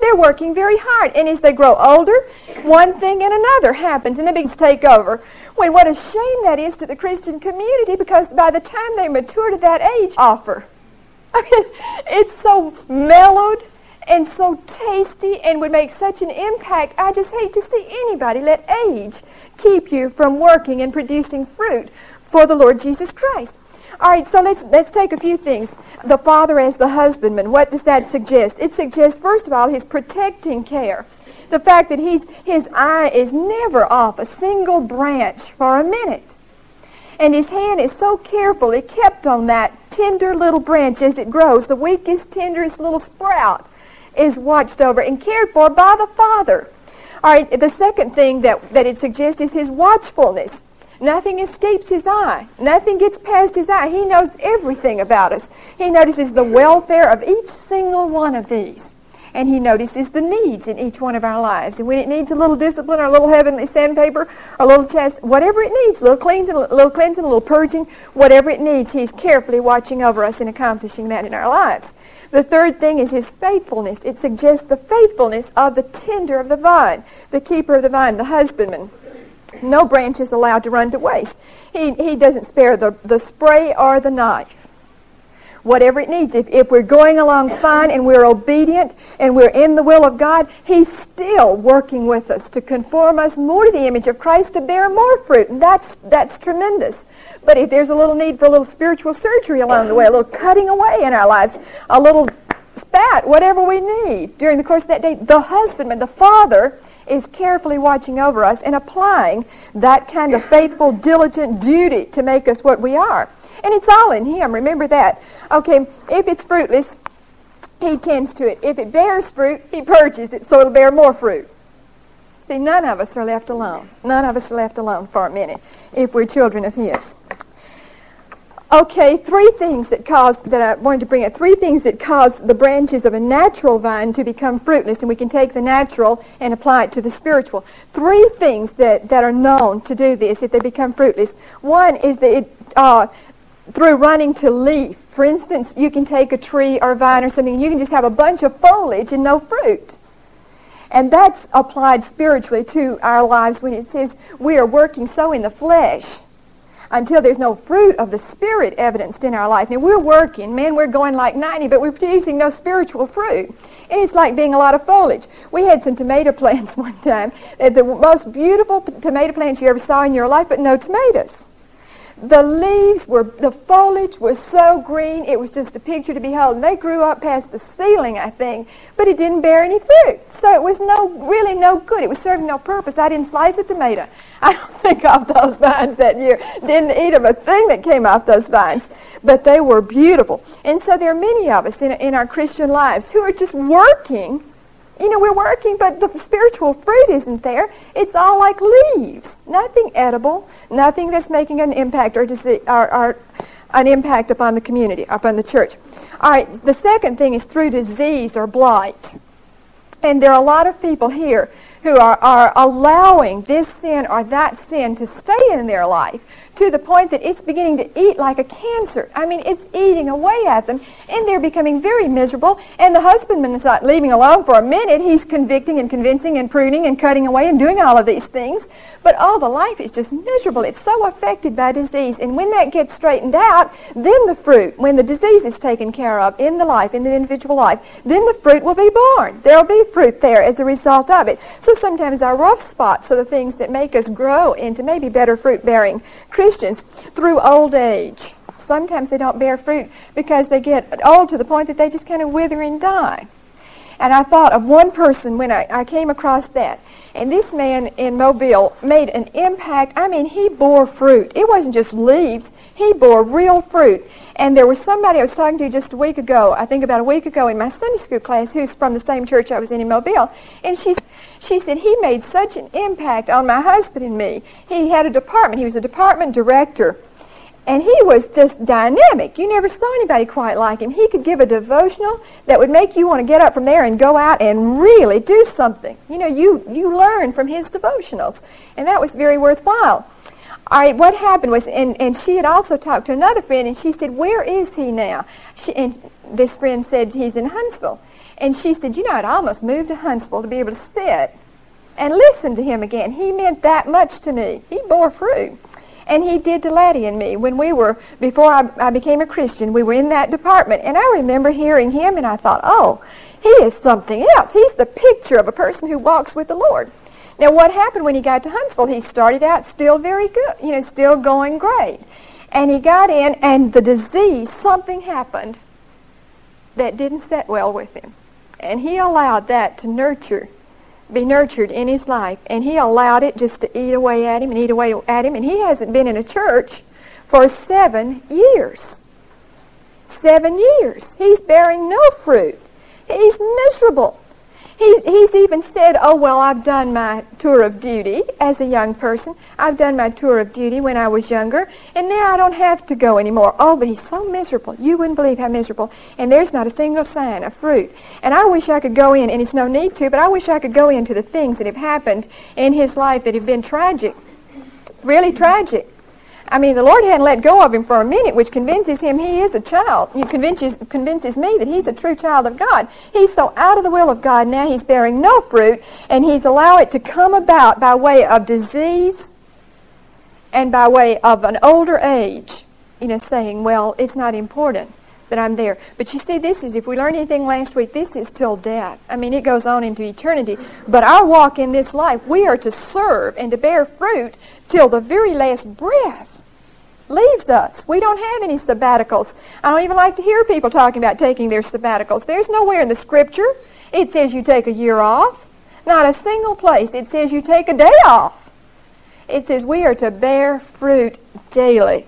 They're working very hard. And as they grow older, one thing and another happens and they begin to take over. When what a shame that is to the Christian community because by the time they mature to that age, offer. (laughs) I mean, it's so mellowed and so tasty and would make such an impact. I just hate to see anybody let age keep you from working and producing fruit for the Lord Jesus Christ. All right, so let's let's take a few things. The father as the husbandman. What does that suggest? It suggests first of all his protecting care. The fact that he's his eye is never off a single branch for a minute. And his hand is so carefully kept on that tender little branch as it grows. The weakest, tenderest little sprout is watched over and cared for by the Father. All right, the second thing that, that it suggests is his watchfulness. Nothing escapes his eye. Nothing gets past his eye. He knows everything about us. He notices the welfare of each single one of these. And he notices the needs in each one of our lives. And when it needs a little discipline or a little heavenly sandpaper or a little chest, whatever it needs, a little cleansing, a little cleansing, a little purging, whatever it needs, he's carefully watching over us and accomplishing that in our lives. The third thing is his faithfulness. It suggests the faithfulness of the tender of the vine, the keeper of the vine, the husbandman. No branch is allowed to run to waste. He, he doesn't spare the, the spray or the knife. Whatever it needs. If, if we're going along fine and we're obedient and we're in the will of God, He's still working with us to conform us more to the image of Christ to bear more fruit. And that's, that's tremendous. But if there's a little need for a little spiritual surgery along the way, a little cutting away in our lives, a little spat, whatever we need during the course of that day. The husbandman, the father, is carefully watching over us and applying that kind of faithful, diligent duty to make us what we are. And it's all in him. Remember that. Okay, if it's fruitless, he tends to it. If it bears fruit, he purges it so it'll bear more fruit. See, none of us are left alone. None of us are left alone for a minute if we're children of his. Okay, three things that cause that I wanted to bring up. Three things that cause the branches of a natural vine to become fruitless, and we can take the natural and apply it to the spiritual. Three things that, that are known to do this if they become fruitless. One is that it, uh, through running to leaf. For instance, you can take a tree or a vine or something, and you can just have a bunch of foliage and no fruit. And that's applied spiritually to our lives when it says we are working so in the flesh until there's no fruit of the Spirit evidenced in our life. Now, we're working, man, we're going like 90, but we're producing no spiritual fruit. And it's like being a lot of foliage. We had some tomato (laughs) plants one time, the most beautiful tomato plants you ever saw in your life, but no tomatoes. The leaves were, the foliage was so green, it was just a picture to behold. And they grew up past the ceiling, I think, but it didn't bear any fruit. So it was no, really no good. It was serving no purpose. I didn't slice a tomato. (laughs) I don't think off those vines that year. Didn't eat of a thing that came off those vines. But they were beautiful. And so there are many of us in, in our Christian lives who are just working you know, we're working, but the spiritual fruit isn't there. It's all like leaves. Nothing edible, nothing that's making an impact or, or, or an impact upon the community, upon the church. All right, the second thing is through disease or blight. And there are a lot of people here who are, are allowing this sin or that sin to stay in their life to the point that it's beginning to eat like a cancer. I mean, it's eating away at them, and they're becoming very miserable. And the husbandman is not leaving alone for a minute. He's convicting and convincing and pruning and cutting away and doing all of these things. But all the life is just miserable. It's so affected by disease. And when that gets straightened out, then the fruit, when the disease is taken care of in the life, in the individual life, then the fruit will be born. There'll be fruit there as a result of it. So sometimes our rough spots are the things that make us grow into maybe better fruit bearing Christians through old age. Sometimes they don't bear fruit because they get old to the point that they just kind of wither and die. And I thought of one person when I, I came across that. And this man in Mobile made an impact. I mean, he bore fruit. It wasn't just leaves, he bore real fruit. And there was somebody I was talking to just a week ago, I think about a week ago, in my Sunday school class who's from the same church I was in in Mobile. And she, she said, He made such an impact on my husband and me. He had a department, he was a department director and he was just dynamic. You never saw anybody quite like him. He could give a devotional that would make you want to get up from there and go out and really do something. You know, you, you learn from his devotionals. And that was very worthwhile. All right, what happened was, and, and she had also talked to another friend, and she said, Where is he now? She, and this friend said, He's in Huntsville. And she said, You know, I'd almost moved to Huntsville to be able to sit and listen to him again. He meant that much to me. He bore fruit. And he did to Laddie and me. When we were, before I, I became a Christian, we were in that department. And I remember hearing him, and I thought, oh, he is something else. He's the picture of a person who walks with the Lord. Now, what happened when he got to Huntsville? He started out still very good, you know, still going great. And he got in, and the disease, something happened that didn't set well with him. And he allowed that to nurture, be nurtured in his life. And he allowed it just to eat away at him and eat away at him. And he hasn't been in a church for seven years. Seven years. He's bearing no fruit. He's miserable. He's, he's even said, Oh, well, I've done my tour of duty as a young person. I've done my tour of duty when I was younger, and now I don't have to go anymore. Oh, but he's so miserable. You wouldn't believe how miserable. And there's not a single sign of fruit. And I wish I could go in, and it's no need to, but I wish I could go into the things that have happened in his life that have been tragic. Really tragic. I mean, the Lord hadn't let go of him for a minute, which convinces him he is a child. He convinces, convinces me that he's a true child of God. He's so out of the will of God now, he's bearing no fruit, and he's allowed it to come about by way of disease and by way of an older age, you know, saying, well, it's not important that I'm there. But you see, this is, if we learned anything last week, this is till death. I mean, it goes on into eternity. But our walk in this life, we are to serve and to bear fruit till the very last breath leaves us. We don't have any sabbaticals. I don't even like to hear people talking about taking their sabbaticals. There's nowhere in the scripture it says you take a year off. Not a single place it says you take a day off. It says we are to bear fruit daily.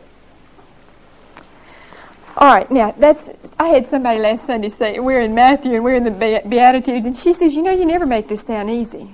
All right, now that's. I had somebody last Sunday say we're in Matthew and we're in the Beatitudes, and she says, "You know, you never make this down easy."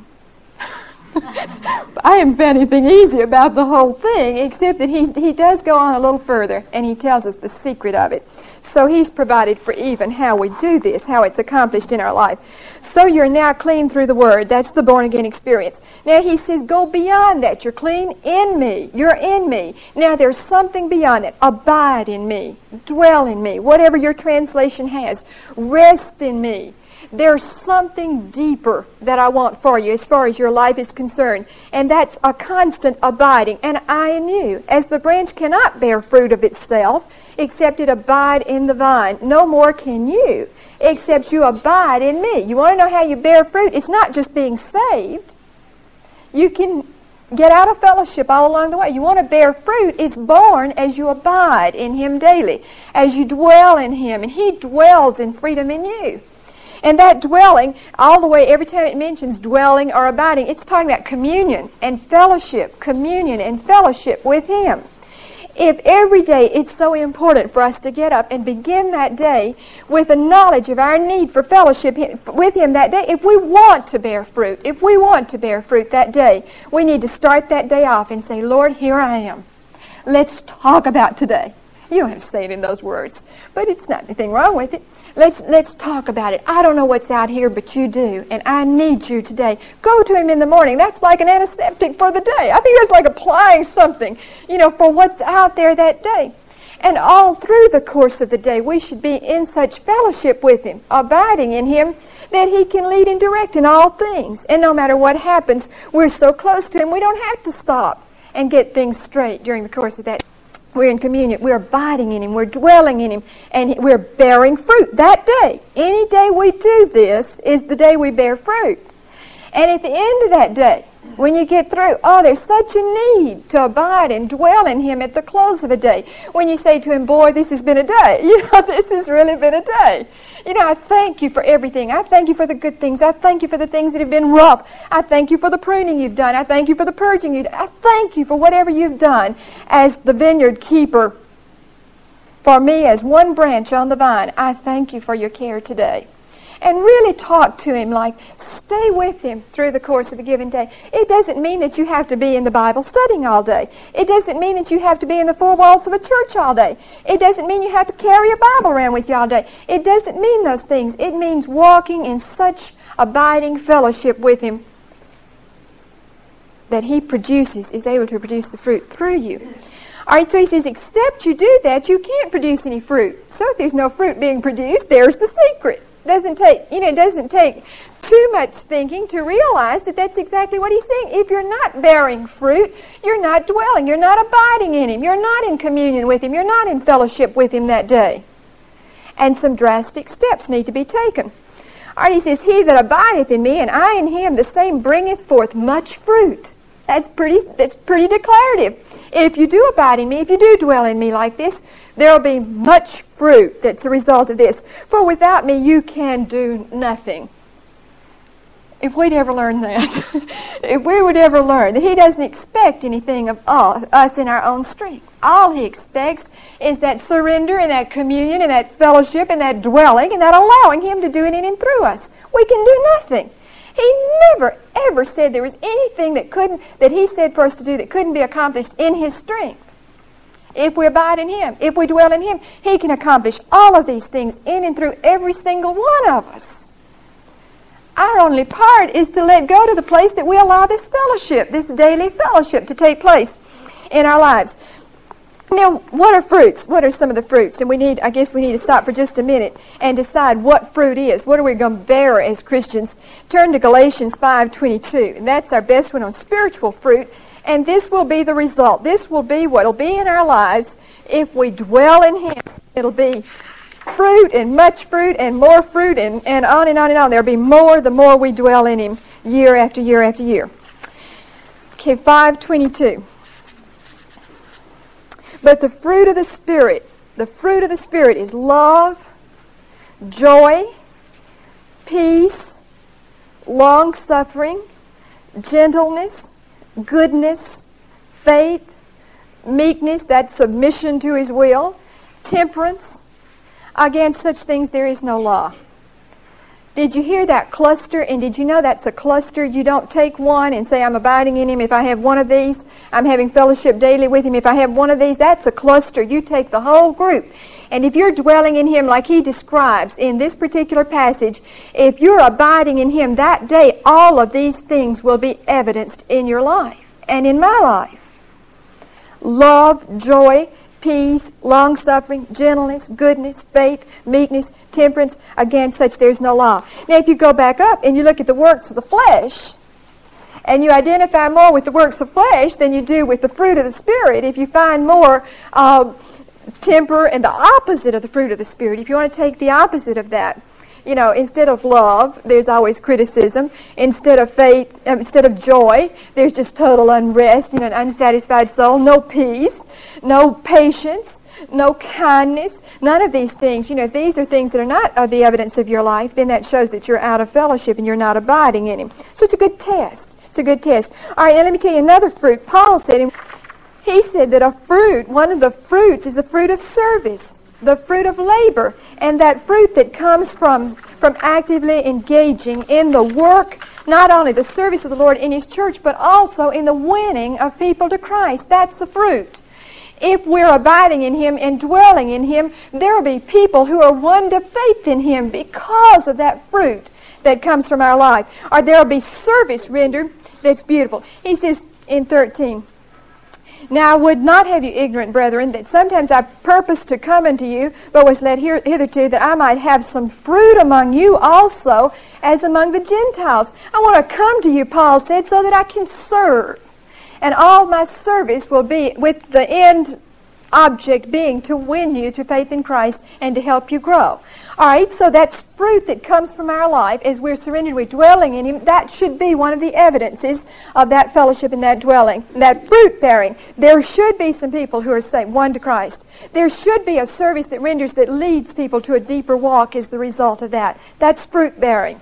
I haven't found anything easy about the whole thing, except that he, he does go on a little further and he tells us the secret of it. So he's provided for even how we do this, how it's accomplished in our life. So you're now clean through the Word. That's the born again experience. Now he says, go beyond that. You're clean in me. You're in me. Now there's something beyond that. Abide in me. Dwell in me. Whatever your translation has. Rest in me. There's something deeper that I want for you as far as your life is concerned, and that's a constant abiding. And I you, as the branch cannot bear fruit of itself, except it abide in the vine. No more can you, except you abide in me. You want to know how you bear fruit? It's not just being saved. You can get out of fellowship all along the way. You want to bear fruit, it's born as you abide in Him daily, as you dwell in Him, and He dwells in freedom in you. And that dwelling, all the way, every time it mentions dwelling or abiding, it's talking about communion and fellowship, communion and fellowship with Him. If every day it's so important for us to get up and begin that day with a knowledge of our need for fellowship with Him that day, if we want to bear fruit, if we want to bear fruit that day, we need to start that day off and say, Lord, here I am. Let's talk about today. You don't have to say it in those words, but it's not anything wrong with it. Let's let's talk about it. I don't know what's out here, but you do, and I need you today. Go to him in the morning. That's like an antiseptic for the day. I think that's like applying something, you know, for what's out there that day. And all through the course of the day, we should be in such fellowship with Him, abiding in Him, that He can lead and direct in all things. And no matter what happens, we're so close to Him, we don't have to stop and get things straight during the course of that. We're in communion. We're abiding in Him. We're dwelling in Him. And we're bearing fruit that day. Any day we do this is the day we bear fruit. And at the end of that day, when you get through, oh, there's such a need to abide and dwell in Him at the close of a day. When you say to Him, Boy, this has been a day. (laughs) You know, this has really been a day. You know, I thank you for everything. I thank you for the good things. I thank you for the things that have been rough. I thank you for the pruning you've done. I thank you for the purging you've done. I thank you for whatever you've done as the vineyard keeper. For me, as one branch on the vine, I thank you for your care today and really talk to him like stay with him through the course of a given day. It doesn't mean that you have to be in the Bible studying all day. It doesn't mean that you have to be in the four walls of a church all day. It doesn't mean you have to carry a Bible around with you all day. It doesn't mean those things. It means walking in such abiding fellowship with him that he produces, is able to produce the fruit through you. All right, so he says, except you do that, you can't produce any fruit. So if there's no fruit being produced, there's the secret doesn't take you know it doesn't take too much thinking to realize that that's exactly what he's saying. If you're not bearing fruit you're not dwelling. You're not abiding in him. You're not in communion with him. You're not in fellowship with him that day. And some drastic steps need to be taken. All right, he says, He that abideth in me, and I in him, the same bringeth forth much fruit. That's pretty, that's pretty declarative. If you do abide in me, if you do dwell in me like this, there will be much fruit that's a result of this. For without me, you can do nothing. If we'd ever learn that, (laughs) if we would ever learn that He doesn't expect anything of us, us in our own strength. All He expects is that surrender and that communion and that fellowship and that dwelling and that allowing Him to do it in and through us. We can do nothing. He never, ever said there was anything that couldn't, that He said for us to do that couldn't be accomplished in His strength. If we abide in Him, if we dwell in Him, He can accomplish all of these things in and through every single one of us. Our only part is to let go to the place that we allow this fellowship, this daily fellowship, to take place in our lives. Now, what are fruits? What are some of the fruits? And we need, I guess, we need to stop for just a minute and decide what fruit is. What are we going to bear as Christians? Turn to Galatians 5:22, and that's our best one on spiritual fruit. And this will be the result. This will be what will be in our lives if we dwell in Him. It'll be fruit and much fruit and more fruit and, and on and on and on. There'll be more the more we dwell in Him year after year after year. Okay, 522. But the fruit of the Spirit, the fruit of the Spirit is love, joy, peace, long suffering, gentleness, goodness, faith, meekness, that submission to His will, temperance, Against such things there is no law. Did you hear that cluster? And did you know that's a cluster? You don't take one and say, I'm abiding in him. If I have one of these, I'm having fellowship daily with him. If I have one of these, that's a cluster. You take the whole group. And if you're dwelling in him like he describes in this particular passage, if you're abiding in him that day, all of these things will be evidenced in your life and in my life. Love, joy, peace, long suffering, gentleness, goodness, faith, meekness, temperance. Against such there's no law. Now, if you go back up and you look at the works of the flesh, and you identify more with the works of flesh than you do with the fruit of the Spirit, if you find more uh, temper and the opposite of the fruit of the Spirit, if you want to take the opposite of that, you know, instead of love, there's always criticism. Instead of faith, um, instead of joy, there's just total unrest, you know, an unsatisfied soul, no peace, no patience, no kindness, none of these things. You know, if these are things that are not uh, the evidence of your life, then that shows that you're out of fellowship and you're not abiding in Him. So it's a good test. It's a good test. All right, now let me tell you another fruit. Paul said, he said that a fruit, one of the fruits is a fruit of service the fruit of labor and that fruit that comes from from actively engaging in the work not only the service of the Lord in his church but also in the winning of people to Christ. That's the fruit. If we're abiding in him and dwelling in him there will be people who are won to faith in him because of that fruit that comes from our life. Or there will be service rendered that's beautiful. He says in 13 now I would not have you ignorant, brethren, that sometimes I purposed to come unto you, but was led here, hitherto that I might have some fruit among you also, as among the Gentiles. I want to come to you, Paul said, so that I can serve. And all my service will be with the end object being to win you to faith in Christ and to help you grow. All right, so that's fruit that comes from our life as we're surrendered, we're dwelling in Him. That should be one of the evidences of that fellowship and that dwelling, that fruit bearing. There should be some people who are saved, one to Christ. There should be a service that renders, that leads people to a deeper walk as the result of that. That's fruit bearing.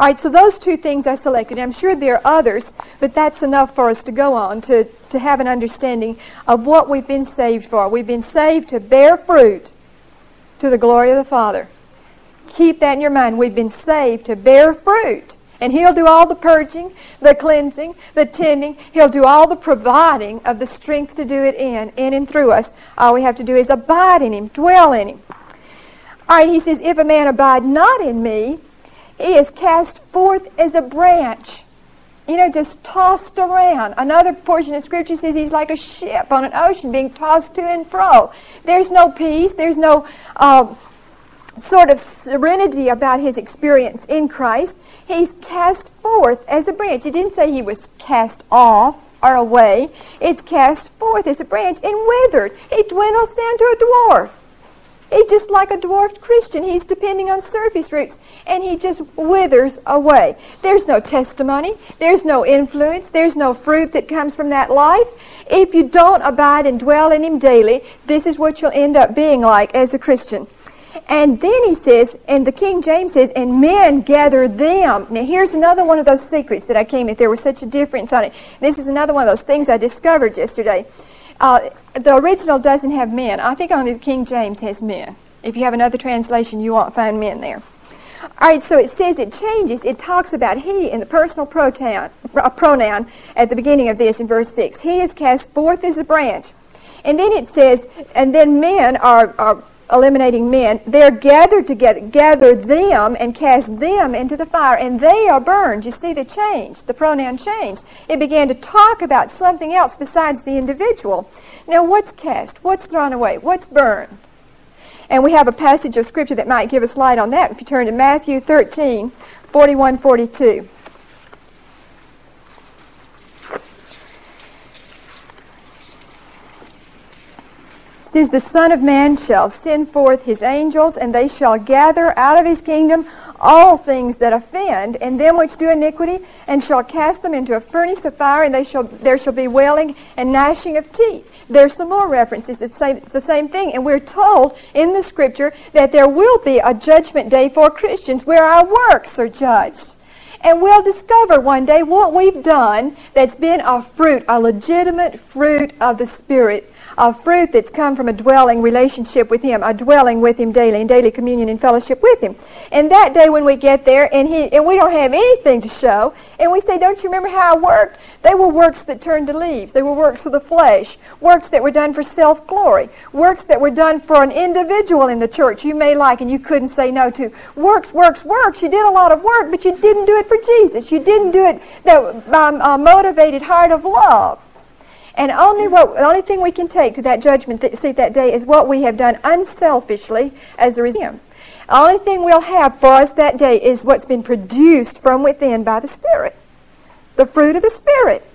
All right, so those two things I selected. I'm sure there are others, but that's enough for us to go on to, to have an understanding of what we've been saved for. We've been saved to bear fruit to the glory of the Father. Keep that in your mind. We've been saved to bear fruit. And He'll do all the purging, the cleansing, the tending. He'll do all the providing of the strength to do it in, in and through us. All we have to do is abide in Him, dwell in Him. All right, He says, If a man abide not in me, he is cast forth as a branch. You know, just tossed around. Another portion of Scripture says he's like a ship on an ocean being tossed to and fro. There's no peace. There's no uh, sort of serenity about his experience in Christ. He's cast forth as a branch. It didn't say he was cast off or away. It's cast forth as a branch and withered. He dwindles down to a dwarf. He's just like a dwarfed Christian. He's depending on surface roots, and he just withers away. There's no testimony, there's no influence, there's no fruit that comes from that life. If you don't abide and dwell in him daily, this is what you'll end up being like as a Christian. And then he says, and the King James says, and men gather them. Now here's another one of those secrets that I came with. There was such a difference on it. This is another one of those things I discovered yesterday. Uh, the original doesn't have men. I think only the King James has men. If you have another translation, you won't find men there. All right, so it says it changes. It talks about he in the personal pronoun, uh, pronoun at the beginning of this in verse 6. He is cast forth as a branch. And then it says, and then men are, are eliminating men, they're gathered together, gather them and cast them into the fire, and they are burned. You see the change, the pronoun changed. It began to talk about something else besides the individual. Now, what's cast? What's thrown away? What's burned? And we have a passage of Scripture that might give us light on that. If you turn to Matthew 13, 41, 42. Says, The Son of Man shall send forth his angels, and they shall gather out of his kingdom all things that offend, and them which do iniquity, and shall cast them into a furnace of fire, and they shall, there shall be wailing and gnashing of teeth. There's some more references. that say it's the same thing. And we're told in the scripture that there will be a judgment day for Christians where our works are judged. And we'll discover one day what we've done that's been a fruit, a legitimate fruit of the Spirit a fruit that's come from a dwelling relationship with Him, a dwelling with Him daily, in daily communion and fellowship with Him. And that day when we get there and He and we don't have anything to show, and we say, Don't you remember how I worked? They were works that turned to leaves. They were works of the flesh, works that were done for self glory, works that were done for an individual in the church you may like and you couldn't say no to. Works, works, works. You did a lot of work, but you didn't do it for Jesus. You didn't do it that um, a motivated heart of love. And only what, the only thing we can take to that judgment seat that day is what we have done unselfishly as a result. The only thing we'll have for us that day is what's been produced from within by the Spirit. The fruit of the Spirit.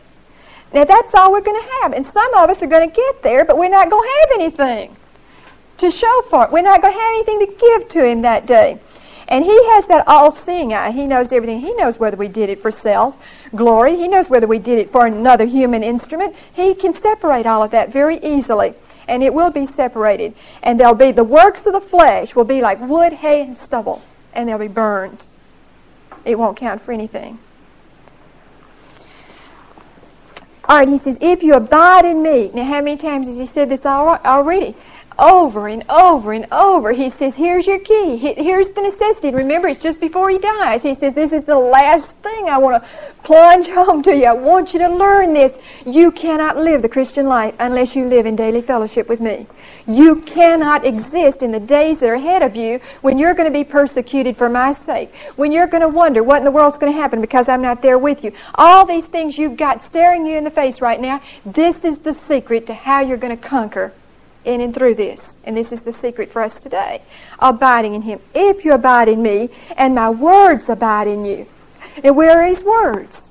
Now that's all we're going to have. And some of us are going to get there, but we're not going to have anything to show for it. We're not going to have anything to give to Him that day. And he has that all seeing eye. He knows everything. He knows whether we did it for self glory. He knows whether we did it for another human instrument. He can separate all of that very easily. And it will be separated. And there'll be the works of the flesh will be like wood, hay, and stubble. And they'll be burned. It won't count for anything. All right, he says, if you abide in me. Now, how many times has he said this already? Over and over and over. He says, Here's your key. Here's the necessity. Remember, it's just before he dies. He says, This is the last thing I want to plunge home to you. I want you to learn this. You cannot live the Christian life unless you live in daily fellowship with me. You cannot exist in the days that are ahead of you when you're going to be persecuted for my sake, when you're going to wonder what in the world's going to happen because I'm not there with you. All these things you've got staring you in the face right now, this is the secret to how you're going to conquer in and through this. And this is the secret for us today. Abiding in Him. If you abide in me, and my words abide in you. And where are His words?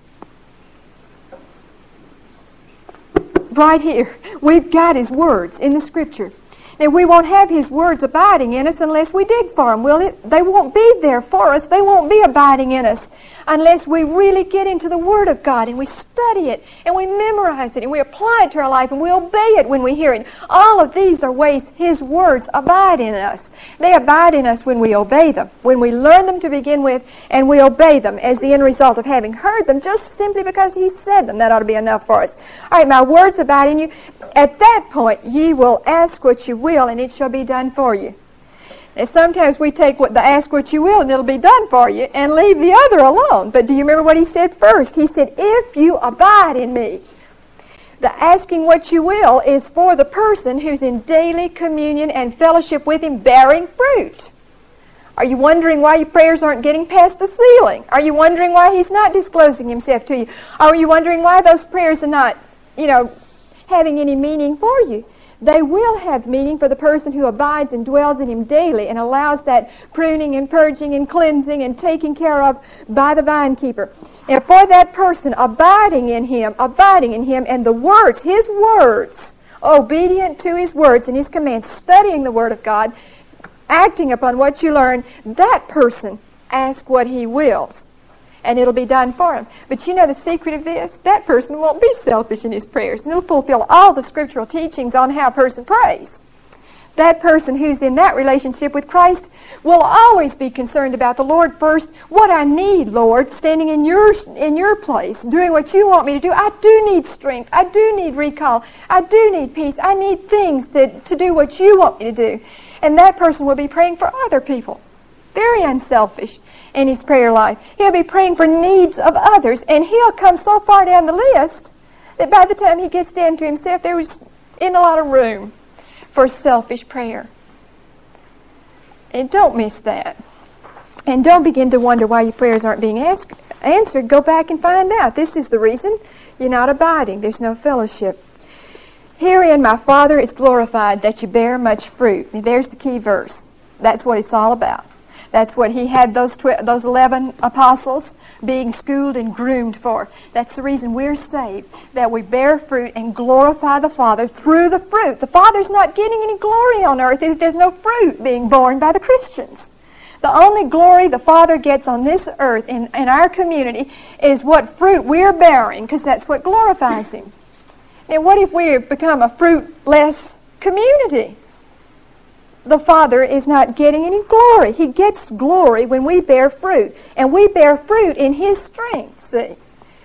Right here. We've got His words in the Scripture. And we won't have His words abiding in us unless we dig for them, will it? They won't be there for us. They won't be abiding in us unless we really get into the Word of God and we study it and we memorize it and we apply it to our life and we obey it when we hear it. All of these are ways His words abide in us. They abide in us when we obey them, when we learn them to begin with and we obey them as the end result of having heard them just simply because He said them. That ought to be enough for us. All right, my words abide in you. At that point, ye will ask what you will and it shall be done for you. And sometimes we take what the ask what you will and it'll be done for you and leave the other alone. But do you remember what he said first? He said, If you abide in me. The asking what you will is for the person who's in daily communion and fellowship with him, bearing fruit. Are you wondering why your prayers aren't getting past the ceiling? Are you wondering why he's not disclosing himself to you? Are you wondering why those prayers are not, you know, having any meaning for you? They will have meaning for the person who abides and dwells in Him daily and allows that pruning and purging and cleansing and taking care of by the vine keeper. And for that person abiding in Him, abiding in Him, and the words, His words, obedient to His words and His commands, studying the Word of God, acting upon what you learn, that person ask what he wills and it'll be done for him. But you know the secret of this? That person won't be selfish in his prayers, and he'll fulfill all the scriptural teachings on how a person prays. That person who's in that relationship with Christ will always be concerned about the Lord first. What I need, Lord, standing in your in your place, doing what you want me to do. I do need strength. I do need recall. I do need peace. I need things that to do what you want me to do. And that person will be praying for other people. Very unselfish in his prayer life. He'll be praying for needs of others, and he'll come so far down the list that by the time he gets down to himself, there was in a lot of room for selfish prayer. And don't miss that. And don't begin to wonder why your prayers aren't being asked, answered. Go back and find out. This is the reason you're not abiding. There's no fellowship. Herein my Father is glorified that you bear much fruit. There's the key verse. That's what it's all about. That's what he had those, tw- those 11 apostles being schooled and groomed for. That's the reason we're saved, that we bear fruit and glorify the Father through the fruit. The Father's not getting any glory on earth if there's no fruit being borne by the Christians. The only glory the Father gets on this earth in, in our community is what fruit we're bearing, because that's what glorifies Him. Now, what if we become a fruitless community? The Father is not getting any glory. He gets glory when we bear fruit. And we bear fruit in His strength, see?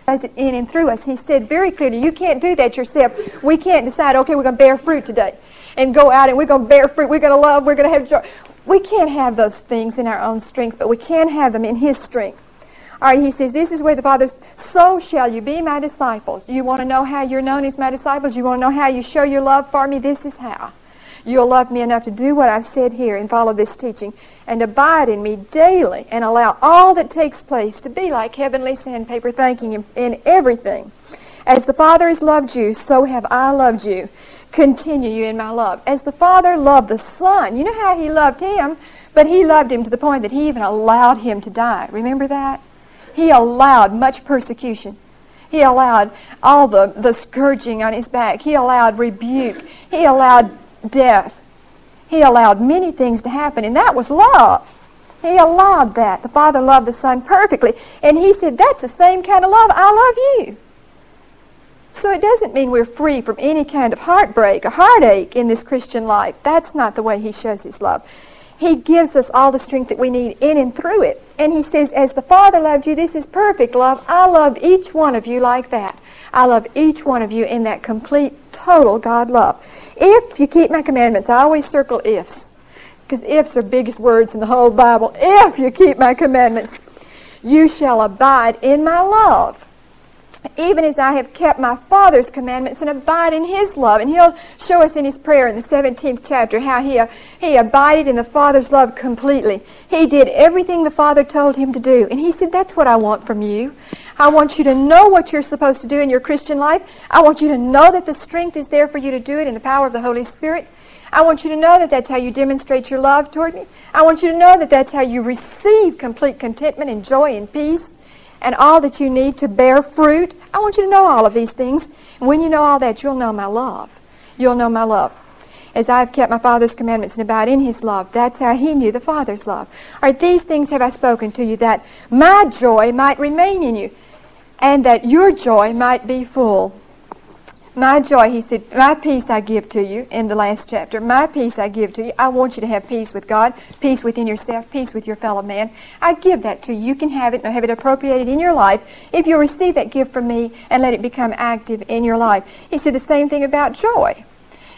As in and through us. He said very clearly, you can't do that yourself. We can't decide, okay, we're going to bear fruit today. And go out and we're going to bear fruit. We're going to love. We're going to have joy. We can't have those things in our own strength, but we can have them in His strength. All right, he says, This is where the Father's, so shall you be my disciples. You want to know how you're known as my disciples? You want to know how you show your love for me? This is how. You'll love me enough to do what I've said here and follow this teaching and abide in me daily and allow all that takes place to be like heavenly sandpaper, thanking Him in everything. As the Father has loved you, so have I loved you. Continue you in my love. As the Father loved the Son, you know how He loved Him, but He loved Him to the point that He even allowed Him to die. Remember that? He allowed much persecution. He allowed all the, the scourging on his back. He allowed rebuke. He allowed death. He allowed many things to happen, and that was love. He allowed that. The Father loved the Son perfectly. And He said, That's the same kind of love. I love you. So it doesn't mean we're free from any kind of heartbreak or heartache in this Christian life. That's not the way He shows His love. He gives us all the strength that we need in and through it. And He says, As the Father loved you, this is perfect love. I love each one of you like that. I love each one of you in that complete, total God love. If you keep my commandments, I always circle ifs, because ifs are biggest words in the whole Bible. If you keep my commandments, you shall abide in my love even as I have kept my Father's commandments and abide in His love. And He'll show us in His prayer in the 17th chapter how He, he abided in the Father's love completely. He did everything the Father told Him to do. And He said, That's what I want from you. I want you to know what you're supposed to do in your Christian life. I want you to know that the strength is there for you to do it in the power of the Holy Spirit. I want you to know that that's how you demonstrate your love toward me. I want you to know that that's how you receive complete contentment and joy and peace and all that you need to bear fruit. I want you to know all of these things. And when you know all that, you'll know my love. You'll know my love. As I have kept my Father's commandments and abide in his love. That's how he knew the Father's love. Right, these things have I spoken to you that my joy might remain in you and that your joy might be full. My joy, he said, my peace I give to you in the last chapter. My peace I give to you. I want you to have peace with God, peace within yourself, peace with your fellow man. I give that to you. You can have it and have it appropriated in your life if you receive that gift from me and let it become active in your life. He said the same thing about joy.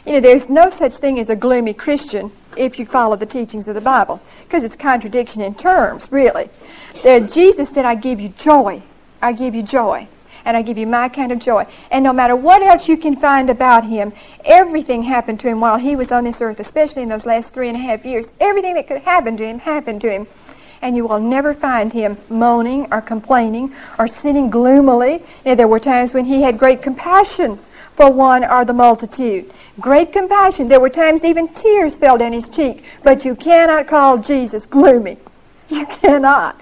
You know, there's no such thing as a gloomy Christian if you follow the teachings of the Bible, because it's contradiction in terms, really. There, Jesus said, I give you joy I give you joy. And I give you my kind of joy. And no matter what else you can find about him, everything happened to him while he was on this earth, especially in those last three and a half years. Everything that could happen to him happened to him. And you will never find him moaning or complaining or sitting gloomily. Know, there were times when he had great compassion for one or the multitude. Great compassion. There were times even tears fell down his cheek. But you cannot call Jesus gloomy. You cannot.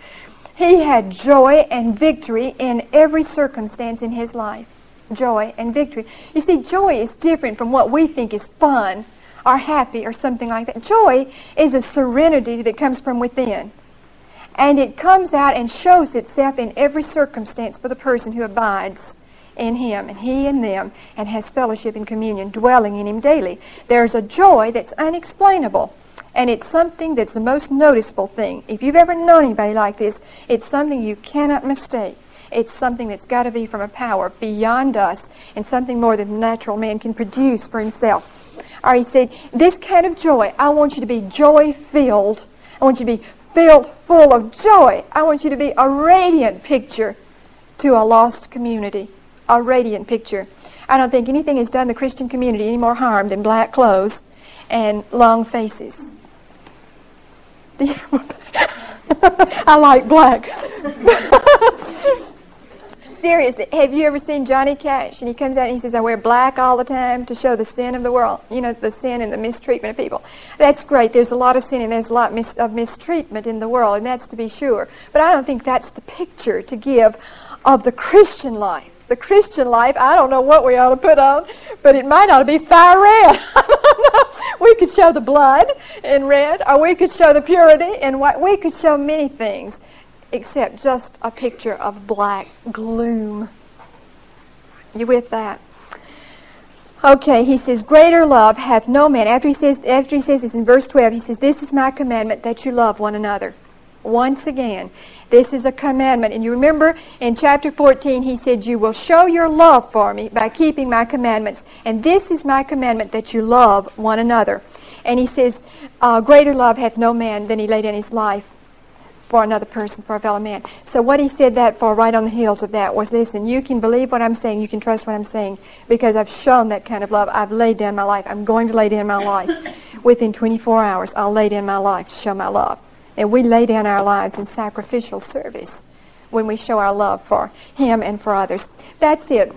He had joy and victory in every circumstance in his life. Joy and victory. You see, joy is different from what we think is fun or happy or something like that. Joy is a serenity that comes from within. And it comes out and shows itself in every circumstance for the person who abides in Him, and He in them, and has fellowship and communion, dwelling in Him daily. There's a joy that's unexplainable. And it's something that's the most noticeable thing. If you've ever known anybody like this, it's something you cannot mistake. It's something that's got to be from a power beyond us and something more than the natural man can produce for himself. Or he said, This kind of joy, I want you to be joy filled. I want you to be filled full of joy. I want you to be a radiant picture to a lost community. A radiant picture. I don't think anything has done the Christian community any more harm than black clothes and long faces. (laughs) I like black. (laughs) Seriously, have you ever seen Johnny Cash? And he comes out and he says, I wear black all the time to show the sin of the world. You know, the sin and the mistreatment of people. That's great. There's a lot of sin and there's a lot mis- of mistreatment in the world, and that's to be sure. But I don't think that's the picture to give of the Christian life. The Christian life, I don't know what we ought to put on, but it might ought to be fire red. (laughs) we could show the blood in red, or we could show the purity in white. We could show many things except just a picture of black gloom. You with that? Okay, he says, Greater love hath no man. After he says after he says this in verse 12, he says, This is my commandment that you love one another. Once again, this is a commandment. And you remember in chapter 14, he said, You will show your love for me by keeping my commandments. And this is my commandment that you love one another. And he says, uh, Greater love hath no man than he laid in his life for another person, for a fellow man. So what he said that for right on the heels of that was listen, you can believe what I'm saying, you can trust what I'm saying, because I've shown that kind of love. I've laid down my life. I'm going to lay down my life. Within 24 hours, I'll lay down my life to show my love. And we lay down our lives in sacrificial service when we show our love for him and for others. That's it.